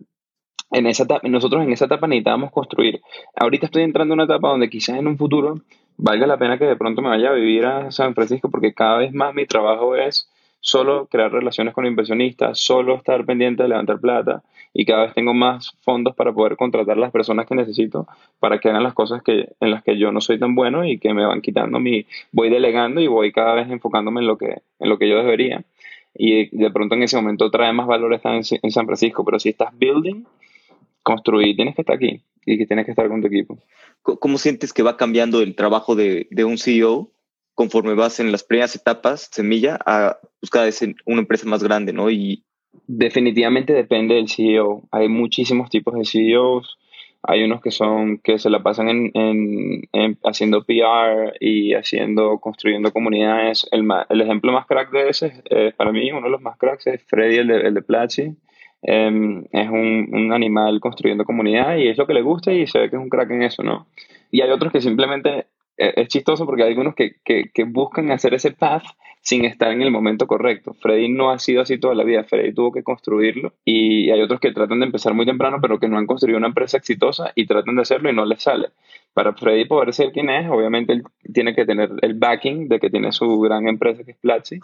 En esa etapa, nosotros en esa etapa necesitábamos construir. Ahorita estoy entrando en una etapa donde quizás en un futuro valga la pena que de pronto me vaya a vivir a San Francisco porque cada vez más mi trabajo es solo crear relaciones con inversionistas, solo estar pendiente de levantar plata y cada vez tengo más fondos para poder contratar las personas que necesito para que hagan las cosas que, en las que yo no soy tan bueno y que me van quitando mi, voy delegando y voy cada vez enfocándome en lo que, en lo que yo debería. Y de pronto en ese momento trae más valor estar en, en San Francisco, pero si estás building, construir, tienes que estar aquí y que tienes que estar con tu equipo. ¿Cómo sientes que va cambiando el trabajo de, de un CEO conforme vas en las primeras etapas, semilla, a buscar pues, una empresa más grande, ¿no? Y definitivamente depende del CEO. Hay muchísimos tipos de CEOs. Hay unos que son que se la pasan en, en, haciendo PR y haciendo, construyendo comunidades. El, el ejemplo más crack de ese, eh, para mí, uno de los más cracks es Freddy, el de, el de Platzi. Em, es un, un, animal construyendo comunidad y es lo que le gusta y se ve que es un crack en eso, ¿no? Y hay otros que simplemente eh, es chistoso porque hay algunos que, que, que, buscan hacer ese path sin estar en el momento correcto. Freddy no ha sido así toda la vida, Freddy tuvo que construirlo y hay otros que tratan de empezar muy temprano pero que no han construido una empresa exitosa y tratan de hacerlo y no les sale. Para Freddy poder ser quien es, obviamente él tiene que tener el backing de que tiene su gran empresa que es Platzi.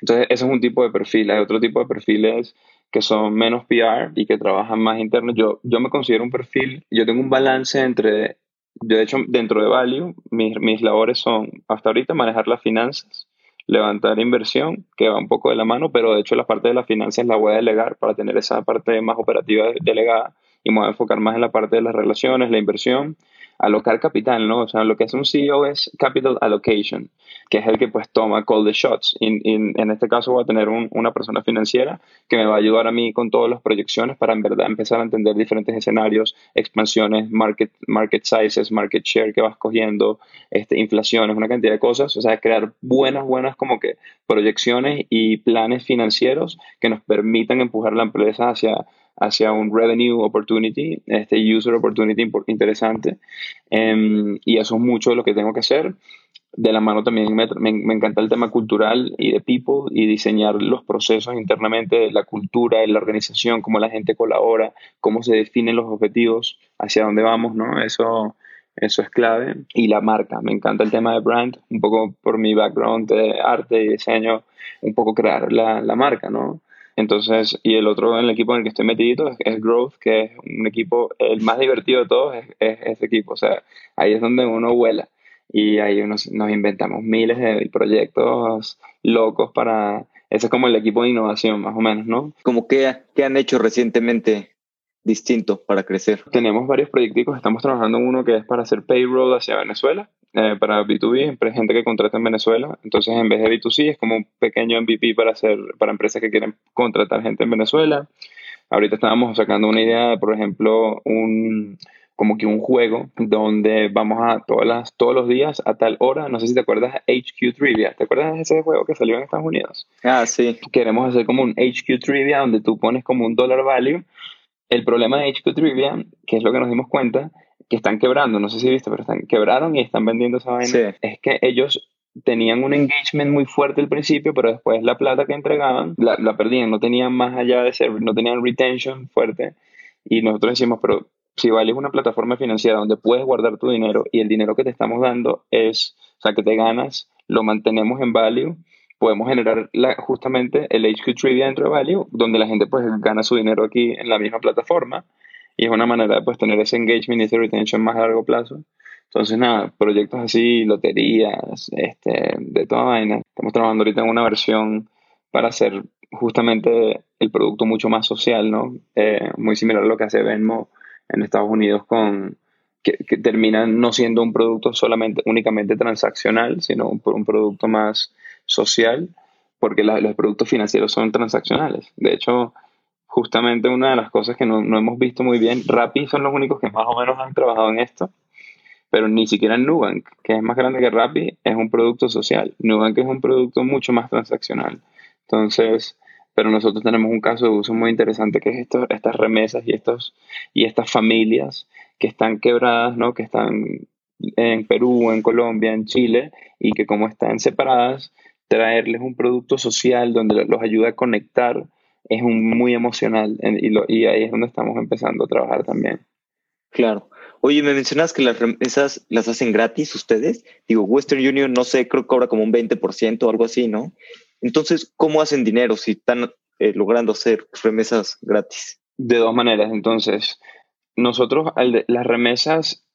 Entonces ese es un tipo de perfil. Hay otro tipo de perfiles que son menos PR y que trabajan más interno. Yo, yo me considero un perfil, yo tengo un balance entre yo, de hecho, dentro de Value, mis, mis labores son, hasta ahorita, manejar las finanzas, levantar inversión, que va un poco de la mano, pero de hecho la parte de las finanzas la voy a delegar para tener esa parte más operativa delegada y me voy a enfocar más en la parte de las relaciones, la inversión alocar capital, ¿no? O sea, lo que hace un CEO es capital allocation, que es el que pues toma call the shots. Y, en este caso voy a tener una persona financiera que me va a ayudar a mí con todas las proyecciones para en verdad empezar a entender diferentes escenarios, expansiones, market, market sizes, market share que vas cogiendo, este, inflaciones, una cantidad de cosas. O sea, crear buenas, buenas como que proyecciones y planes financieros que nos permitan empujar la empresa hacia hacia un revenue opportunity, este user opportunity interesante. Em, y eso es mucho de lo que tengo que hacer. De la mano también me, me, encanta el tema cultural y de people y diseñar los procesos internamente la cultura, la organización, cómo la gente colabora, cómo se definen los objetivos, hacia dónde vamos, ¿no? Eso, eso es clave. Y la marca, me encanta el tema de brand, un poco por mi background de arte y diseño, un poco crear la, la marca, ¿no? Entonces, y el otro en el equipo en el que estoy metido es, Growth, que es un equipo, el más divertido de todos es, ese equipo. O sea, ahí es donde uno vuela y ahí nos, nos inventamos miles de proyectos locos para... Ese es como el equipo de innovación, más o menos, ¿no? Como que, ¿qué han hecho recientemente distinto para crecer? Tenemos varios proyectos. Estamos trabajando en uno que es para hacer payroll hacia Venezuela eh, para B2B, gente que contrata en Venezuela. Entonces, en vez de B2C, es como un pequeño MVP para, hacer, para empresas que quieren contratar gente en Venezuela. Ahorita estábamos sacando una idea, por ejemplo, un, como que un juego donde vamos a todas las, todos los días a tal hora, no sé si te acuerdas HQ Trivia, ¿te acuerdas de ese juego que salió en Estados Unidos? Ah, sí. Queremos hacer como un HQ Trivia donde tú pones como un dollar value. El problema de HQ Trivia, que es lo que nos dimos cuenta, que están quebrando, no sé si viste, pero están, quebraron y están vendiendo esa vaina. Es que ellos tenían un engagement muy fuerte al principio, pero después la plata que entregaban la, la, perdían, no tenían más allá de ser, no tenían retention fuerte. Y nosotros decimos, pero si Value es una plataforma financiera donde puedes guardar tu dinero y el dinero que te estamos dando es, o sea, que te ganas, lo mantenemos en Value, podemos generar la, justamente el HQ Trivia dentro de Value, donde la gente pues gana su dinero aquí en la misma plataforma y es una manera de pues, tener ese engagement y ese retention más a largo plazo. Entonces, nada, proyectos así, loterías, este, de toda vaina. Estamos trabajando ahorita en una versión para hacer justamente el producto mucho más social, ¿no? Eh, muy similar a lo que hace Venmo en Estados Unidos con que, termina no siendo un producto solamente, únicamente transaccional, sino un producto más social, porque los productos financieros son transaccionales. De hecho, justamente una de las cosas que no, no, hemos visto muy bien. Rappi son los únicos que más o menos han trabajado en esto, pero ni siquiera Nubank, que es más grande que Rappi, es un producto social. Nubank es un producto mucho más transaccional. Entonces, pero nosotros tenemos un caso de uso muy interesante que es esto, estas remesas y, estos, y estas familias que están quebradas, ¿no? que están en Perú, en Colombia, en Chile, y que como están separadas, traerles un producto social donde los ayuda a conectar es un, muy emocional y, lo, y ahí es donde estamos empezando a trabajar también. Claro. Oye, me mencionas que las remesas las hacen gratis ustedes. Digo, Western Union, no sé, creo que cobra como un 20% o algo así, ¿no? Entonces, ¿cómo hacen dinero si están eh, logrando hacer remesas gratis? De dos maneras. Entonces, nosotros, las remesas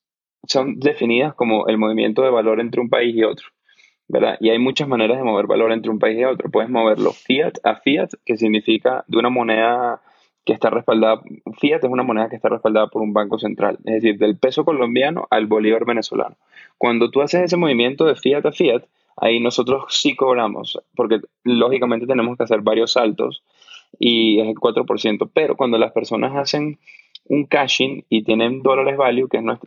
son definidas como el movimiento de valor entre un país y otro. Y hay muchas maneras de mover valor entre un país y otro. Puedes moverlo fiat a fiat, que significa de una moneda que está respaldada, fiat es una moneda que está respaldada por un banco central, es decir, del peso colombiano al bolívar venezolano. Cuando tú haces ese movimiento de fiat a fiat, ahí nosotros sí cobramos, porque lógicamente tenemos que hacer varios saltos y es el 4%, pero cuando las personas hacen un caching y tienen dólares value, que es la,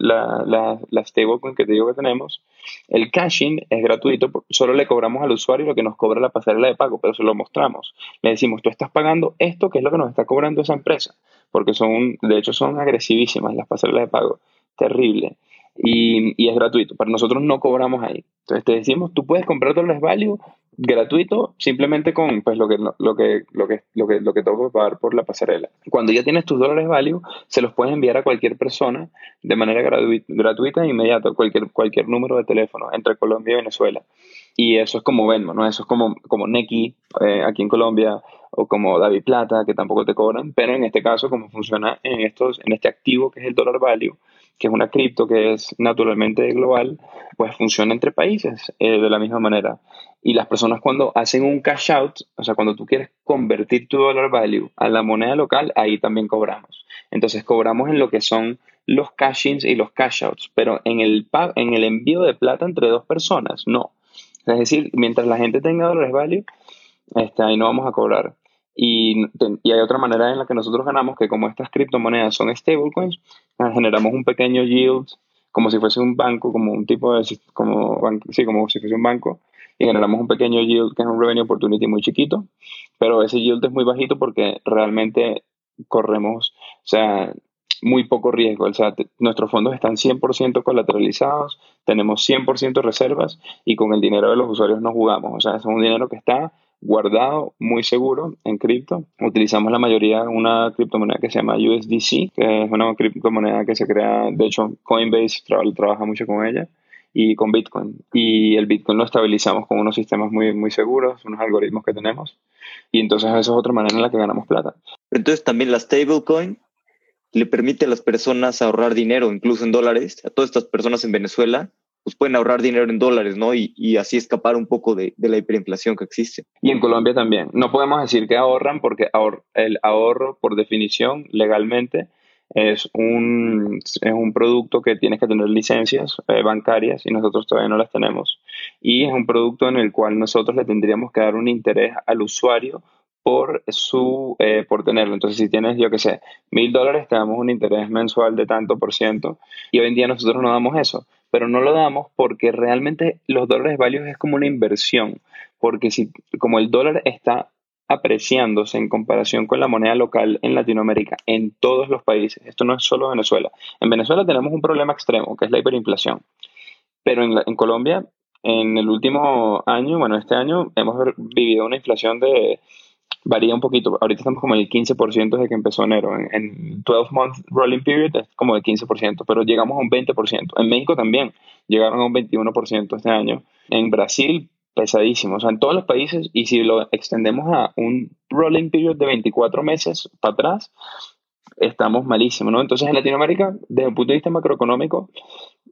la, la stablecoin que te digo que tenemos, el caching es gratuito, solo le cobramos al usuario lo que nos cobra la pasarela de pago, pero se lo mostramos. Le decimos, tú estás pagando esto, que es lo que nos está cobrando esa empresa, porque son, de hecho, son agresivísimas las pasarelas de pago, terrible y, y, es gratuito. Para nosotros no cobramos ahí. Entonces te decimos, tú puedes comprar dólares value gratuito simplemente con pues, lo, que, lo, que, lo, que, lo, que, lo que tengo que pagar por la pasarela. Cuando ya tienes tus dólares value, se los puedes enviar a cualquier persona de manera gratuita e inmediata, cualquier, cualquier número de teléfono entre Colombia y Venezuela. Y eso es como Venmo, ¿no? Eso es como, como Neki eh, aquí en Colombia o como David Plata, que tampoco te cobran, pero en este caso, como funciona en, estos, en este activo que es el dólar value, que es una cripto que es naturalmente global, pues funciona entre países eh, de la misma manera. Y las personas cuando hacen un cash out, o sea, cuando tú quieres convertir tu dollar value a la moneda local, ahí también cobramos. Entonces cobramos en lo que son los cash-ins y los cash outs, pero en el, en el envío de plata entre dos personas, no. Es decir, mientras la gente tenga dólares value, este, ahí no vamos a cobrar. Y, y, hay otra manera en la que nosotros ganamos, que como estas criptomonedas son stablecoins, ah, generamos un pequeño yield, como si fuese un banco, como un tipo de, como, sí, como si fuese un banco, y generamos un pequeño yield que es un revenue opportunity muy chiquito, pero ese yield es muy bajito porque realmente corremos, o sea, muy poco riesgo. O sea, nuestros fondos están 100% colateralizados, tenemos 100% reservas y con el dinero de los usuarios no jugamos. O sea, es un dinero que está guardado, muy seguro en cripto. Utilizamos la mayoría una criptomoneda que se llama USDC, que es una criptomoneda que se crea, de hecho Coinbase trabaja mucho con ella y con Bitcoin. Y el Bitcoin lo estabilizamos con unos sistemas muy, muy seguros, unos algoritmos que tenemos. Y entonces esa es otra manera en la que ganamos plata. Entonces también la stablecoin le permite a las personas ahorrar dinero, incluso en dólares, a todas estas personas en Venezuela, pues pueden ahorrar dinero en dólares, ¿no? Y, y así escapar un poco de, de, la hiperinflación que existe. Y en Colombia también. No podemos decir que ahorran porque el ahorro, por definición, legalmente, es un, es un producto que tienes que tener licencias eh, bancarias y nosotros todavía no las tenemos. Y es un producto en el cual nosotros le tendríamos que dar un interés al usuario por, su, eh, por tenerlo. Entonces, si tienes, yo qué sé, mil dólares, te damos un interés mensual de tanto por ciento. Y hoy en día nosotros no damos eso pero no lo damos porque realmente los dólares válidos es como una inversión, porque si como el dólar está apreciándose en comparación con la moneda local en Latinoamérica, en todos los países, esto no es solo Venezuela. En Venezuela tenemos un problema extremo, que es la hiperinflación, pero en, en Colombia, en el último año, bueno, este año hemos vivido una inflación de varía un poquito. Ahorita estamos como en el 15% desde que empezó enero. En, 12 month rolling period es como de 15%, pero llegamos a un 20%. En México también llegaron a un 21% este año. En Brasil, pesadísimo. O sea, en todos los países, y si lo extendemos a un rolling period de 24 meses para atrás, estamos malísimos, ¿no? Entonces, en Latinoamérica, desde el punto de vista macroeconómico,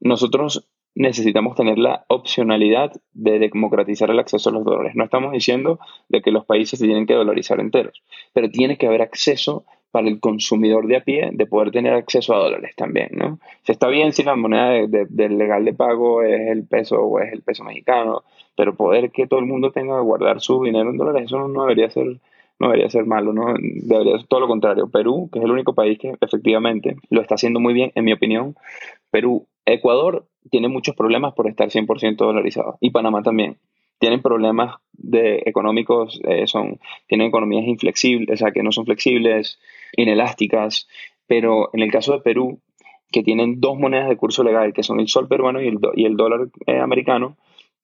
nosotros necesitamos tener la opcionalidad de democratizar el acceso a los dólares. No estamos diciendo de que los países se tienen que dolarizar enteros, pero tiene que haber acceso para el consumidor de a pie de poder tener acceso a dólares también, ¿no? Se está bien si la moneda del legal de pago es el peso o es el peso mexicano, pero poder que todo el mundo tenga que guardar su dinero en dólares, eso no debería ser no debería ser malo, ¿no? Debería ser todo lo contrario. Perú, que es el único país que efectivamente lo está haciendo muy bien, en mi opinión. Perú, Ecuador tiene muchos problemas por estar 100% dolarizado y Panamá también. Tienen problemas de económicos, eh, son, tienen economías inflexibles, o sea, que no son flexibles, inelásticas, pero en el caso de Perú, que tienen dos monedas de curso legal, que son el sol peruano y el, y el dólar eh, americano,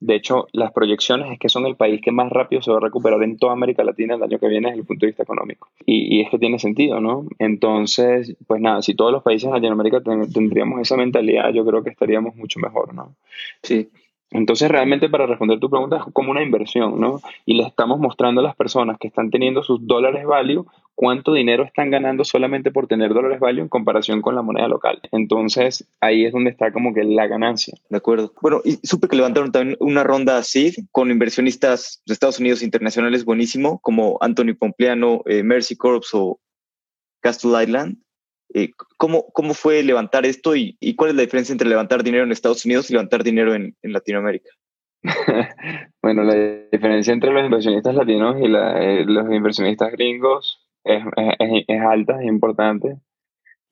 de hecho, las proyecciones es que son el país que más rápido se va a recuperar en toda América Latina el año que viene desde el punto de vista económico. Y, y es que tiene sentido, ¿no? Entonces, pues nada, si todos los países de Latinoamérica tendríamos esa mentalidad, yo creo que estaríamos mucho mejor, ¿no? Sí. Entonces, realmente para responder tu pregunta es como una inversión, ¿no? Y le estamos mostrando a las personas que están teniendo sus dólares value cuánto dinero están ganando solamente por tener dólares value en comparación con la moneda local. Entonces, ahí es donde está como que la ganancia. De acuerdo. Bueno, y supe que levantaron también una ronda SEED con inversionistas de Estados Unidos internacionales buenísimo, como Anthony Pompliano, eh, Mercy Corps o Castle Island. Eh, ¿cómo, ¿Cómo fue levantar esto y, cuál es la diferencia entre levantar dinero en Estados Unidos y levantar dinero en, Latinoamérica? bueno, la diferencia entre los inversionistas latinos y eh, los inversionistas gringos es, es, alta, es importante,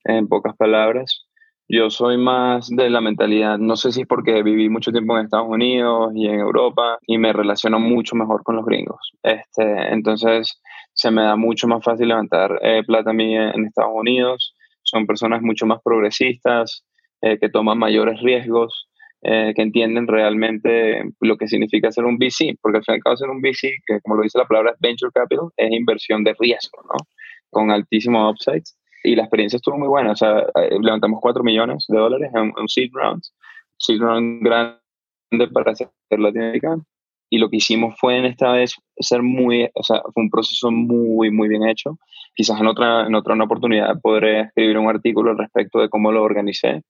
en pocas palabras. Yo soy más de la mentalidad, no sé si es porque viví mucho tiempo en Estados Unidos y en Europa y me relaciono mucho mejor con los gringos. Este, entonces se me da mucho más fácil levantar eh, plata a mí en Estados Unidos son personas mucho más progresistas, eh, que toman mayores riesgos, eh, que entienden realmente lo que significa ser un VC, porque al fin y al cabo ser un VC, que como lo dice la palabra Venture Capital, es inversión de riesgo, ¿no? Con altísimos upsides. Y la experiencia estuvo muy buena, o sea, eh, levantamos 4 millones de dólares en un seed round, seed round grande para hacer Latinoamérica, y lo que hicimos fue en esta vez ser muy, o sea, fue un proceso muy, muy bien hecho. Quizás en otra, en otra oportunidad podré escribir un artículo al respecto de cómo lo organicé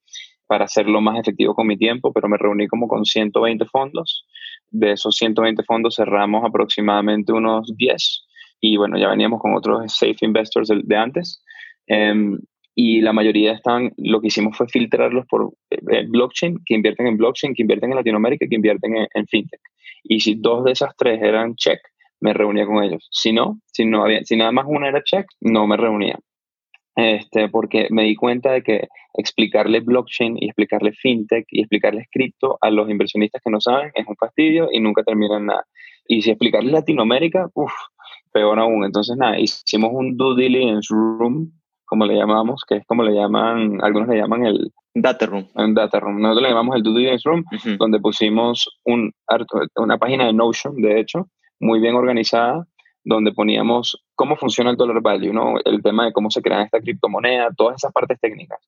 para hacerlo más efectivo con mi tiempo, pero me reuní como con 120 fondos. De esos 120 fondos cerramos aproximadamente unos 10 y bueno, ya veníamos con otros safe investors de, antes. Em, y la mayoría están, lo que hicimos fue filtrarlos por eh, blockchain, que invierten en blockchain, que invierten en Latinoamérica, que invierten en fintech. Y si dos de esas tres eran check, me reunía con ellos. Si no, si, no había, si nada más una era check, no me reunía. Este, porque me di cuenta de que explicarle blockchain y explicarle fintech y explicarle cripto a los inversionistas que no saben es un fastidio y nunca terminan nada. Y si explicarle Latinoamérica, uff, peor aún. Entonces, nada, hicimos un due diligence room, como le llamamos, que es como le llaman, algunos le llaman el, Data Room. En Data Room. Nosotros le llamamos el Due Diligence Room, donde pusimos un, una página de Notion, de hecho, muy bien organizada, donde poníamos cómo funciona el dollar value, ¿no? el tema de cómo se crea esta criptomoneda, todas esas partes técnicas.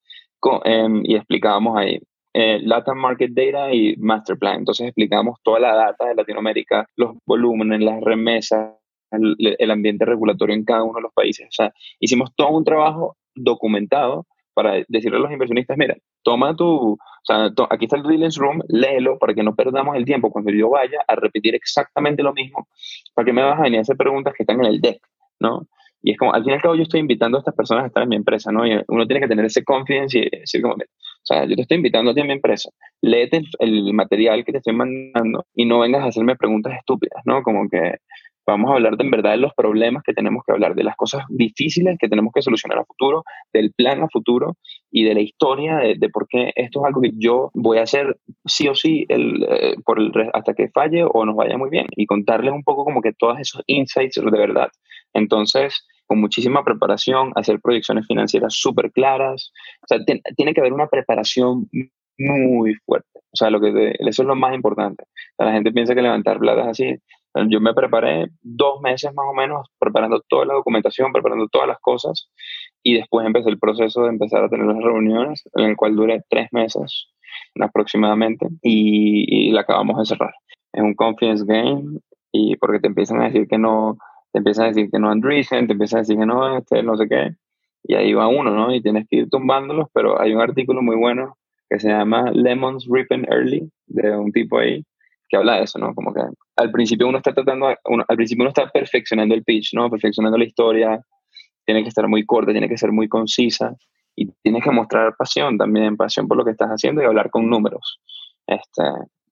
Em, y explicábamos ahí eh, Latin Market Data y Master Plan. Entonces explicábamos toda la data de Latinoamérica, los volúmenes, las remesas, el, el ambiente regulatorio en cada uno de los países. O sea, hicimos todo un trabajo documentado para decirle a los inversionistas, mira, toma tu, o sea, aquí está el diligence room, léelo para que no perdamos el tiempo cuando yo vaya a repetir exactamente lo mismo, para que me vas a venir a hacer preguntas que están en el deck, ¿no? Y es como, al fin y al cabo yo estoy invitando a estas personas a estar en mi empresa, ¿no? Y uno tiene que tener ese confidence y decir como, o sea, yo te estoy invitando a ti a mi empresa, léete el material que te estoy mandando y no vengas a hacerme preguntas estúpidas, ¿no? Como que, Vamos a hablar de en verdad de los problemas que tenemos que hablar, de las cosas difíciles que tenemos que solucionar a futuro, del plan a futuro y de la historia de, por qué esto es algo que yo voy a hacer sí o sí el, eh, por el, hasta que falle o nos vaya muy bien y contarles un poco como que todos esos insights de verdad. Entonces, con muchísima preparación, hacer proyecciones financieras súper claras. O sea, tiene que haber una preparación muy fuerte. O sea, lo que eso es lo más importante. la gente piensa que levantar plata es así. Yo me preparé dos meses más o menos preparando toda la documentación, preparando todas las cosas y después empecé el proceso de empezar a tener las reuniones, en el cual duré tres meses aproximadamente y, la acabamos de cerrar. Es un confidence game y porque te empiezan a decir que no, te empiezan a decir que no Andreessen, te empiezan a decir que no, este, no sé qué, y ahí va uno, ¿no? Y tienes que ir tumbándolos, pero hay un artículo muy bueno que se llama Lemons Ripen Early, de un tipo ahí, que habla de eso, ¿no? Como que al principio uno está tratando, al principio uno está perfeccionando el pitch, ¿no? Perfeccionando la historia, tiene que estar muy corta, tiene que ser muy concisa y tienes que mostrar pasión también, pasión por lo que estás haciendo y hablar con números. Este,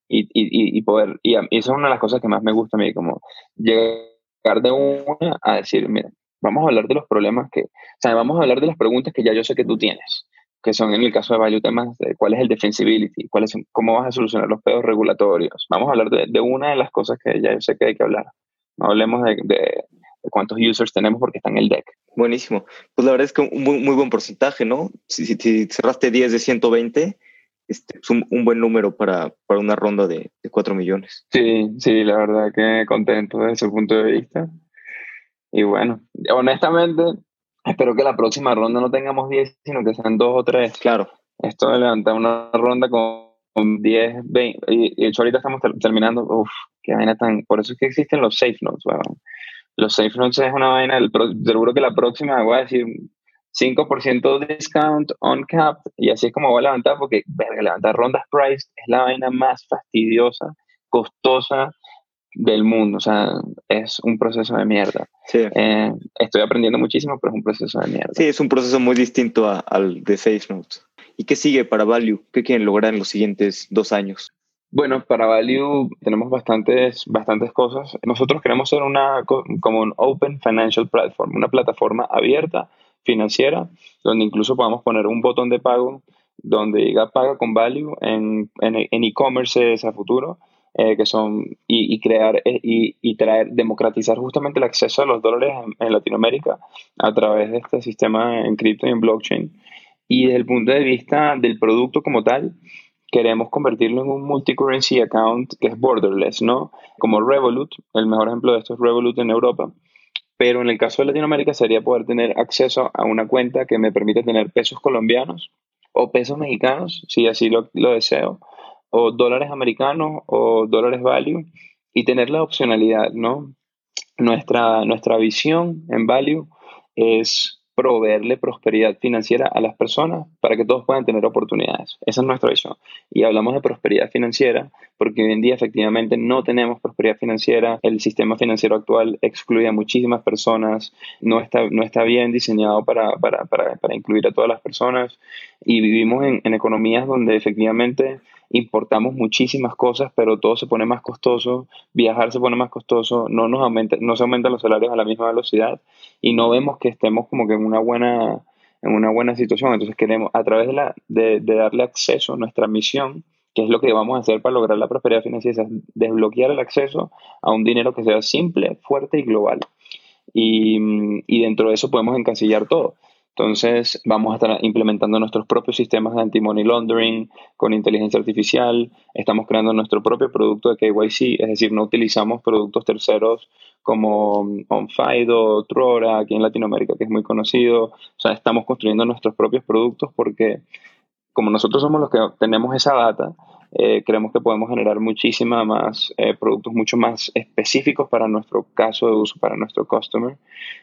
y, y, y poder, y, eso es una de las cosas que más me gusta a mí, como llegar de una a decir, mira, vamos a hablar de los problemas que, o sea, vamos a hablar de las preguntas que ya yo sé que tú tienes que son en el caso de Value temas de cuál es el defensibility, cuál es, cómo vas a solucionar los pedos regulatorios. Vamos a hablar de, de, una de las cosas que ya yo sé que hay que hablar. No hablemos de, de, cuántos users tenemos porque está en el deck. Buenísimo. Pues la verdad es que un muy, muy buen porcentaje, ¿no? Si, si, cerraste 10 de 120, este, es un, un, buen número para, para una ronda de, de 4 millones. Sí, sí, la verdad que contento desde ese punto de vista. Y bueno, honestamente, Espero que la próxima ronda no tengamos 10, sino que sean dos o tres. Claro. Esto de levantar una ronda con 10, 20, y, hecho ahorita estamos terminando, uff, qué vaina tan, por eso es que existen los safe notes, Los safe notes es una vaina, seguro que la próxima voy a decir 5% discount on cap y así es como voy a levantar porque, verga, levantar rondas price es la vaina más fastidiosa, costosa del mundo, o sea, es un proceso de mierda. Sí. Eh, estoy aprendiendo muchísimo, pero es un proceso de mierda. Sí, es un proceso muy distinto al de Safe Notes. ¿Y qué sigue para Value? ¿Qué quieren lograr en los siguientes dos años? Bueno, para Value tenemos bastantes, bastantes cosas. Nosotros queremos ser una, como un Open Financial Platform, una plataforma abierta financiera, donde incluso podamos poner un botón de pago donde diga paga con value en e-commerce en a futuro, eh, que son, y, crear eh, y, traer, democratizar justamente el acceso a los dólares en, Latinoamérica a través de este sistema en cripto y en blockchain. Y desde el punto de vista del producto como tal, queremos convertirlo en un multi-currency account que es borderless, ¿no? Como Revolut, el mejor ejemplo de esto es Revolut en Europa, pero en el caso de Latinoamérica sería poder tener acceso a una cuenta que me permite tener pesos colombianos o pesos mexicanos, si así lo, deseo, o dólares americanos o dólares value, y tener la opcionalidad, ¿no? Nuestra, nuestra visión en value es proveerle prosperidad financiera a las personas para que todos puedan tener oportunidades. Esa es nuestra visión. Y hablamos de prosperidad financiera porque hoy en día efectivamente no tenemos prosperidad financiera. El sistema financiero actual excluye a muchísimas personas, no está, no está bien diseñado para, para, para, para incluir a todas las personas y vivimos en, en economías donde efectivamente importamos muchísimas cosas, pero todo se pone más costoso, viajar se pone más costoso, no, nos aumenta, no se aumentan los salarios a la misma velocidad y no vemos que estemos como que en una buena, en una buena situación. Entonces queremos, a través de, la, de, darle acceso a nuestra misión, que es lo que vamos a hacer para lograr la prosperidad financiera, es desbloquear el acceso a un dinero que sea simple, fuerte y global. Y dentro de eso podemos encasillar todo. Entonces, vamos a estar implementando nuestros propios sistemas de anti-money laundering con inteligencia artificial. Estamos creando nuestro propio producto de KYC, es decir, no utilizamos productos terceros como OnFido, Trora, aquí en Latinoamérica, que es muy conocido. O sea, estamos construyendo nuestros propios productos porque como nosotros somos los que tenemos esa data, eh, creemos que podemos generar muchísima más eh, productos mucho más específicos para nuestro caso de uso, para nuestro customer.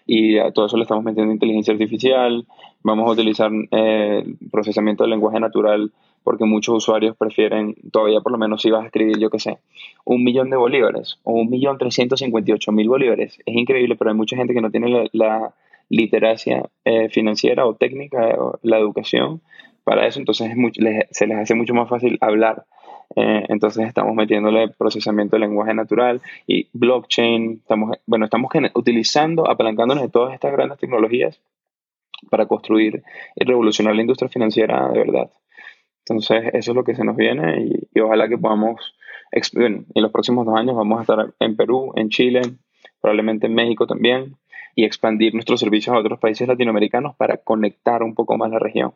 Y a todo eso le estamos metiendo inteligencia artificial. Vamos a utilizar eh, procesamiento de lenguaje natural porque muchos usuarios prefieren, todavía por lo menos si vas a escribir, yo qué sé, un millón de bolívares o un millón trescientos cincuenta y ocho mil bolívares. Es increíble, pero hay mucha gente que no tiene la, literacia financiera o técnica, o la educación para eso, entonces se les hace mucho más fácil hablar eh, entonces estamos metiéndole procesamiento de lenguaje natural y blockchain. Estamos, bueno, estamos utilizando, apalancándonos de todas estas grandes tecnologías para construir y revolucionar la industria financiera de verdad. Entonces eso es lo que se nos viene y, ojalá que podamos, en los próximos dos años vamos a estar en Perú, en Chile, probablemente en México también y expandir nuestros servicios a otros países latinoamericanos para conectar un poco más la región.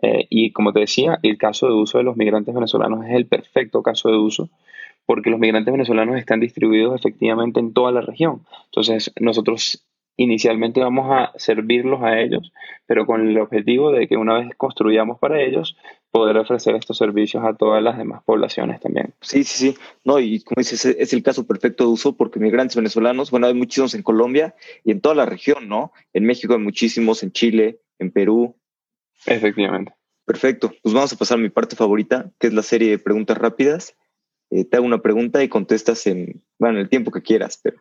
Eh, y como te decía, el caso de uso de los migrantes venezolanos es el perfecto caso de uso porque los migrantes venezolanos están distribuidos efectivamente en toda la región. Entonces, nosotros inicialmente vamos a servirlos a ellos, pero con el objetivo de que una vez construyamos para ellos, poder ofrecer estos servicios a todas las demás poblaciones también. Sí, sí, sí. No, y como dices, es el caso perfecto de uso porque migrantes venezolanos, bueno, hay muchísimos en Colombia y en toda la región, ¿no? En México hay muchísimos, en Chile, en Perú. Efectivamente. Perfecto. Pues vamos a pasar a mi parte favorita, que es la serie de preguntas rápidas. Eh, te hago una pregunta y contestas en, bueno, el tiempo que quieras, pero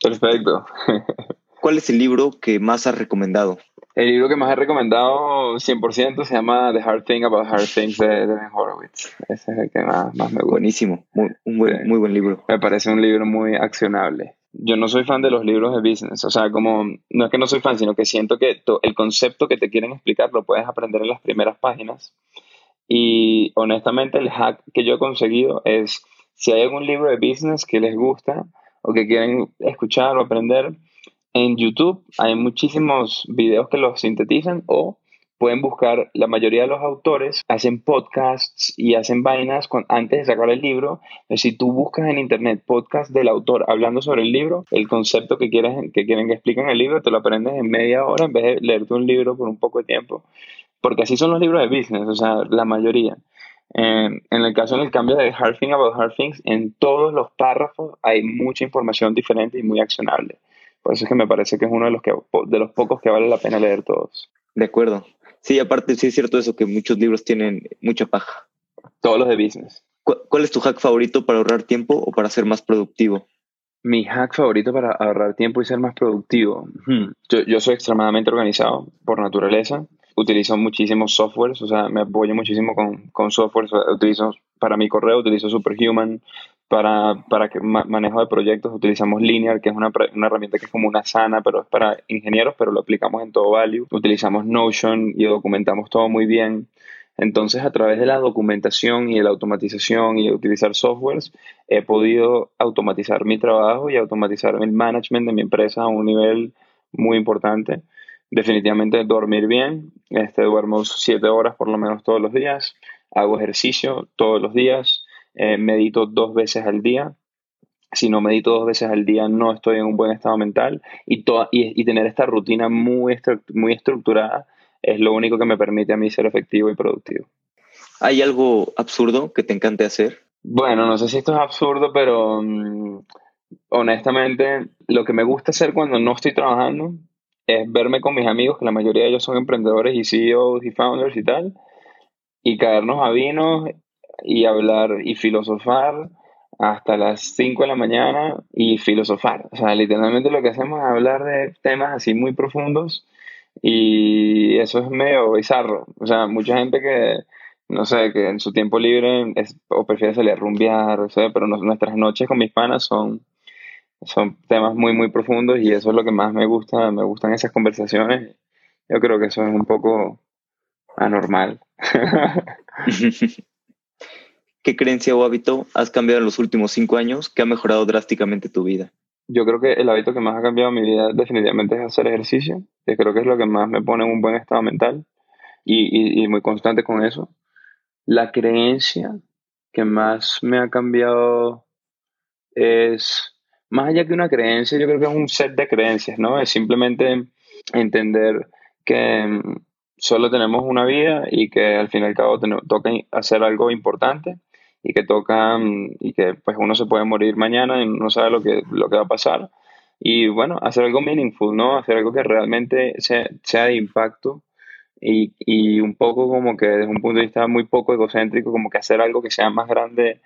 Perfecto. ¿Cuál es el libro que más has recomendado? El libro que más he recomendado 100% se llama The Hard Thing About Hard Things de Ben Horowitz. Ese es el que más, me gusta. Buenísimo, muy, un buen, muy buen libro. Me parece un libro muy accionable. Yo no soy fan de los libros de business, o sea, como no es que no soy fan, sino que siento que el concepto que te quieren explicar lo puedes aprender en las primeras páginas. Y honestamente el hack que yo he conseguido es, si hay algún libro de business que les gusta, o que quieren escuchar o aprender, en YouTube hay muchísimos videos que los sintetizan o pueden buscar, la mayoría de los autores hacen podcasts y hacen vainas antes de sacar el libro. Si tú buscas en internet podcast del autor hablando sobre el libro, el concepto que, quieres, que quieren que expliquen el libro, te lo aprendes en media hora en vez de leerte un libro por un poco de tiempo. Porque así son los libros de business, o sea, la mayoría. en el caso del cambio de Hard Thing About Hard Things, en todos los párrafos hay mucha información diferente y muy accionable. Por eso es que me parece que es uno de los, que, de los pocos que vale la pena leer todos. De acuerdo. Sí, aparte sí es cierto eso, que muchos libros tienen mucha paja. Todos los de business. ¿Cuál es tu hack favorito para ahorrar tiempo o para ser más productivo? Mi hack favorito para ahorrar tiempo y ser más productivo. Hmm. Yo, yo, soy extremadamente organizado por naturaleza. Utilizo muchísimos softwares, o sea, me apoyo muchísimo con, con softwares. Utilizo para mi correo, utilizo Superhuman. Para, para que manejo de proyectos utilizamos Linear, que es una, una, herramienta que es como una sana, pero es para ingenieros, pero lo aplicamos en todo Value. Utilizamos Notion y documentamos todo muy bien. Entonces, a través de la documentación y la automatización y utilizar softwares, he podido automatizar mi trabajo y automatizar el management de mi empresa a un nivel muy importante. Definitivamente dormir bien, este, duermo siete horas por lo menos todos los días, hago ejercicio todos los días, eh, medito dos veces al día. Si no medito dos veces al día, no estoy en un buen estado mental y, y, y tener esta rutina muy, muy estructurada es lo único que me permite a mí ser efectivo y productivo. ¿Hay algo absurdo que te encante hacer? Bueno, no sé si esto es absurdo, pero mm, honestamente lo que me gusta hacer cuando no estoy trabajando es verme con mis amigos, que la mayoría de ellos son emprendedores y CEOs y founders y tal, y caernos a vinos y hablar y filosofar hasta las 5 de la mañana y filosofar. O sea, literalmente lo que hacemos es hablar de temas así muy profundos y eso es medio bizarro. O sea, mucha gente que, no sé, que en su tiempo libre es, o prefiere salir a rumbear, o sea, pero nuestras noches con mis panas son, son temas muy, muy profundos y eso es lo que más me gusta, me gustan esas conversaciones. Yo creo que eso es un poco anormal. ¿Qué creencia o hábito has cambiado en los últimos cinco años que ha mejorado drásticamente tu vida? yo creo que el hábito que más ha cambiado mi vida definitivamente es hacer ejercicio, que creo que es lo que más me pone en un buen estado mental y, muy constante con eso. La creencia que más me ha cambiado es, más allá que una creencia, yo creo que es un set de creencias, ¿no? Es simplemente entender que mm, solo tenemos una vida y que al fin y al cabo toca hacer algo importante y que tocan y que pues uno se puede morir mañana y no sabe lo que, lo que va a pasar. Y bueno, hacer algo meaningful, ¿no? Hacer algo que realmente sea, sea de impacto y, y, un poco como que desde un punto de vista muy poco egocéntrico, como que hacer algo que sea más grande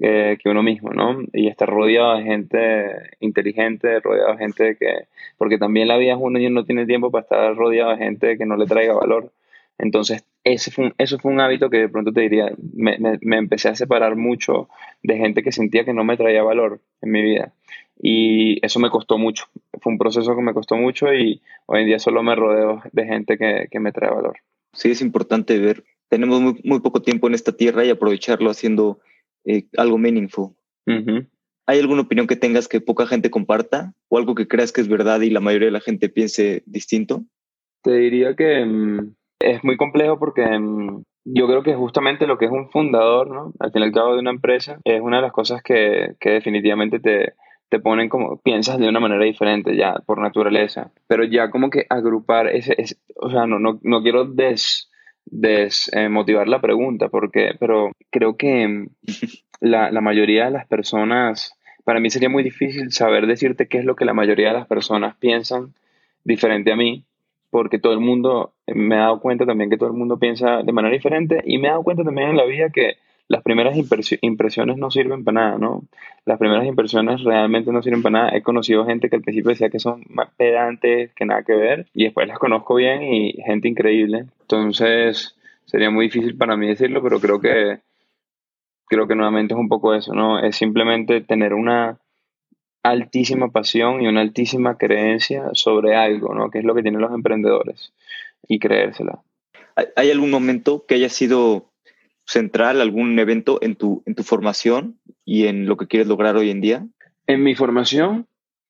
eh, que uno mismo, ¿no? Y estar rodeado de gente inteligente, rodeado de gente que... Porque también la vida es uno y uno no tiene tiempo para estar rodeado de gente que no le traiga valor. Entonces, ese fue eso fue un hábito que de pronto te diría, me, me, empecé a separar mucho de gente que sentía que no me traía valor en mi vida. Y eso me costó mucho. Fue un proceso que me costó mucho y hoy en día solo me rodeo de gente que, que me trae valor. Sí, es importante ver. Tenemos muy, muy, poco tiempo en esta tierra y aprovecharlo haciendo eh, algo meaningful. ¿Hay alguna opinión que tengas que poca gente comparta o algo que creas que es verdad y la mayoría de la gente piense distinto? Te diría que mm, es muy complejo porque mm, yo creo que justamente lo que es un fundador, ¿no? Al fin y al cabo de una empresa, es una de las cosas que, definitivamente te, te ponen como, piensas de una manera diferente ya, por naturaleza. Pero ya como que agrupar ese, o sea, no, no, no quiero des, desmotivar la pregunta, porque, pero creo que mm, la, la mayoría de las personas, para mí sería muy difícil saber decirte qué es lo que la mayoría de las personas piensan diferente a mí, porque todo el mundo, me he dado cuenta también que todo el mundo piensa de manera diferente y me he dado cuenta también en la vida que las primeras impresiones no sirven para nada, ¿no? Las primeras impresiones realmente no sirven para nada. He conocido gente que al principio decía que son más pedantes, que nada que ver, y después las conozco bien y gente increíble. Entonces, sería muy difícil para mí decirlo, pero creo que, creo que nuevamente es un poco eso, ¿no? Es simplemente tener una altísima pasión y una altísima creencia sobre algo, ¿no? Que es lo que tienen los emprendedores y creérsela. ¿Hay algún momento que haya sido central, algún evento en tu, en tu formación y en lo que quieres lograr hoy en día? En mi formación,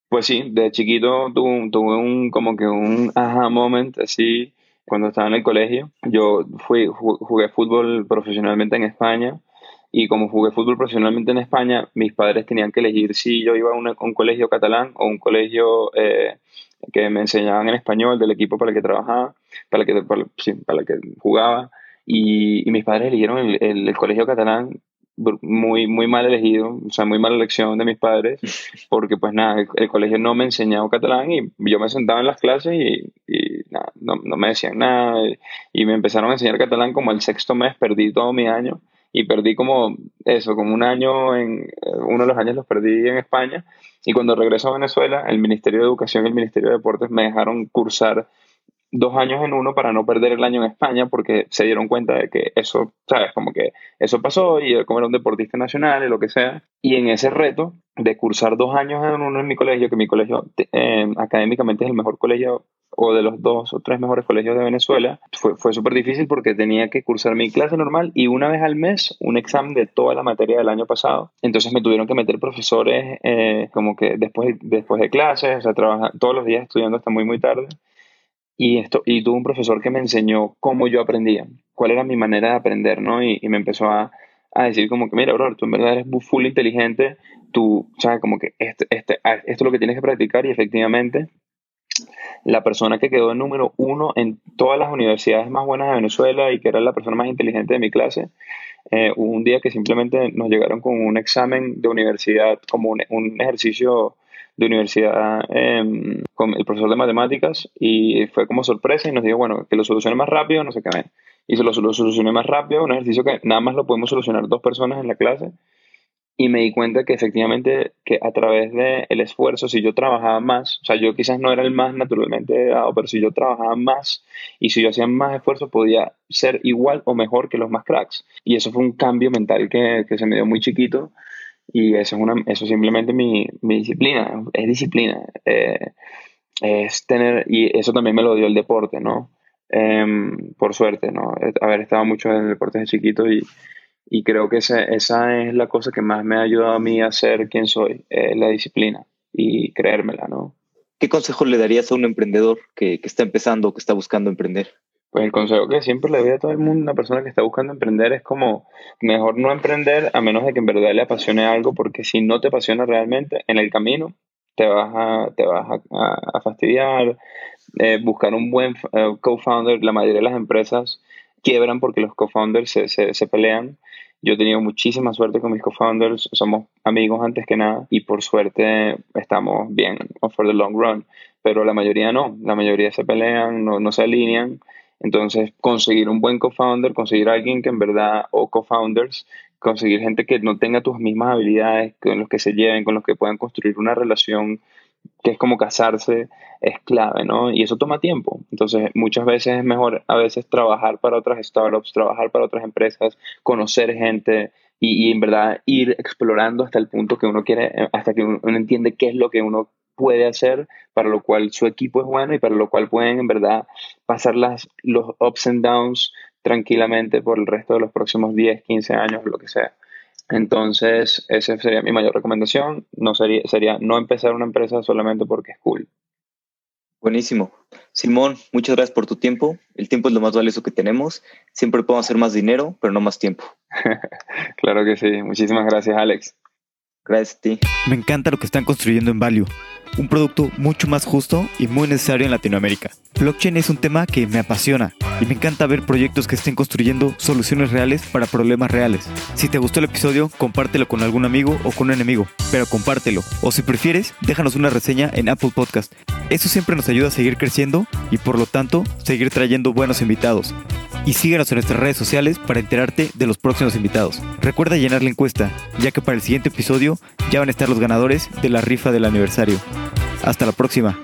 pues sí, de chiquito tuve, tuve un, como que un aha moment, así, cuando estaba en el colegio. Yo fui, jugué fútbol profesionalmente en España y como jugué fútbol profesionalmente en España, mis padres tenían que elegir si yo iba a, un colegio catalán o un colegio eh, que me enseñaban en español del equipo para el que trabajaba, para el que, para, el que jugaba. y, mis padres eligieron el, el, colegio catalán muy, muy mal elegido, o sea, muy mala elección de mis padres, porque pues nada, el, colegio no me enseñaba catalán y yo me sentaba en las clases y, y nada, no, no, me decían nada y, me empezaron a enseñar catalán como el sexto mes, perdí todo mi año y perdí como eso, como un año, en uno de los años los perdí en España y cuando regreso a Venezuela, el Ministerio de Educación y el Ministerio de Deportes me dejaron cursar dos años en uno para no perder el año en España porque se dieron cuenta de que eso, ¿sabes? Como que eso pasó y como era un deportista nacional y lo que sea. Y en ese reto de cursar dos años en uno en mi colegio, que mi colegio eh, académicamente es el mejor colegio o de los dos o tres mejores colegios de Venezuela, fue, fue súper difícil porque tenía que cursar mi clase normal y una vez al mes un examen de toda la materia del año pasado. Entonces me tuvieron que meter profesores eh, como que después, después de clases, o sea, trabajar todos los días estudiando hasta muy, muy tarde. Y, esto, y tuve un profesor que me enseñó cómo yo aprendía, cuál era mi manera de aprender, ¿no? Y, me empezó a, a, decir como que, mira, bro, tú en verdad eres full inteligente, tú, sabes, como que este, este, esto es lo que tienes que practicar y efectivamente la persona que quedó número uno en todas las universidades más buenas de Venezuela y que era la persona más inteligente de mi clase, eh, un día que simplemente nos llegaron con un examen de universidad, como un, un ejercicio de universidad em, con el profesor de matemáticas y fue como sorpresa y nos dijo, bueno, que lo solucione más rápido, no sé qué. Y se lo, solucioné más rápido, un ejercicio que nada más lo podemos solucionar dos personas en la clase. Y me di cuenta que efectivamente que a través del el esfuerzo, si yo trabajaba más, o sea, yo quizás no era el más naturalmente dado, pero si yo trabajaba más y si yo hacía más esfuerzo, podía ser igual o mejor que los más cracks. Y eso fue un cambio mental que, que se me dio muy chiquito y eso es, una, eso simplemente mi, mi disciplina, es disciplina. Eh, es tener, y eso también me lo dio el deporte, ¿no? Em, por suerte, ¿no? Haber estado mucho en el deporte de chiquito y, y creo que esa, esa es la cosa que más me ha ayudado a mí a ser quien soy, eh, la disciplina y creérmela, ¿no? ¿Qué consejo le darías a un emprendedor que, que está empezando, que está buscando emprender? Pues el consejo que siempre le doy a todo el mundo, una persona que está buscando emprender, es como mejor no emprender a menos de que en verdad le apasione algo, porque si no te apasiona realmente, en el camino te vas a, te vas a, fastidiar. Eh, buscar un buen eh, co-founder, la mayoría de las empresas quiebran porque los co-founders se, se, se pelean. Yo he tenido muchísima suerte con mis co-founders, somos amigos antes que nada y por suerte estamos bien for the long run, pero la mayoría no, la mayoría se pelean, no, no se alinean entonces, conseguir un buen co-founder, conseguir alguien que en verdad, o co-founders, conseguir gente que no tenga tus mismas habilidades, con los que se lleven, con los que puedan construir una relación que es como casarse, es clave, ¿no? Y eso toma tiempo. Entonces, muchas veces es mejor a veces trabajar para otras startups, trabajar para otras empresas, conocer gente y, y en verdad ir explorando hasta el punto que uno quiere, hasta que uno entiende qué es lo que uno puede hacer, para lo cual su equipo es bueno y para lo cual pueden en verdad pasar las, los ups and downs tranquilamente por el resto de los próximos 10, 15 años, lo que sea. Entonces, esa sería mi mayor recomendación. No sería, sería no empezar una empresa solamente porque es cool. Buenísimo. Simón, muchas gracias por tu tiempo. El tiempo es lo más valioso que tenemos. Siempre podemos hacer más dinero, pero no más tiempo. claro que sí. Muchísimas gracias, Alex. Gracias a ti. Me encanta lo que están construyendo en Value, un producto mucho más justo y muy necesario en Latinoamérica. Blockchain es un tema que me apasiona y me encanta ver proyectos que estén construyendo soluciones reales para problemas reales. Si te gustó el episodio, compártelo con algún amigo o con un enemigo, pero compártelo. O si prefieres, déjanos una reseña en Apple Podcast. Eso siempre nos ayuda a seguir creciendo y por lo tanto seguir trayendo buenos invitados y síguenos en nuestras redes sociales para enterarte de los próximos invitados. Recuerda llenar la encuesta, ya que para el siguiente episodio ya van a estar los ganadores de la rifa del aniversario. Hasta la próxima.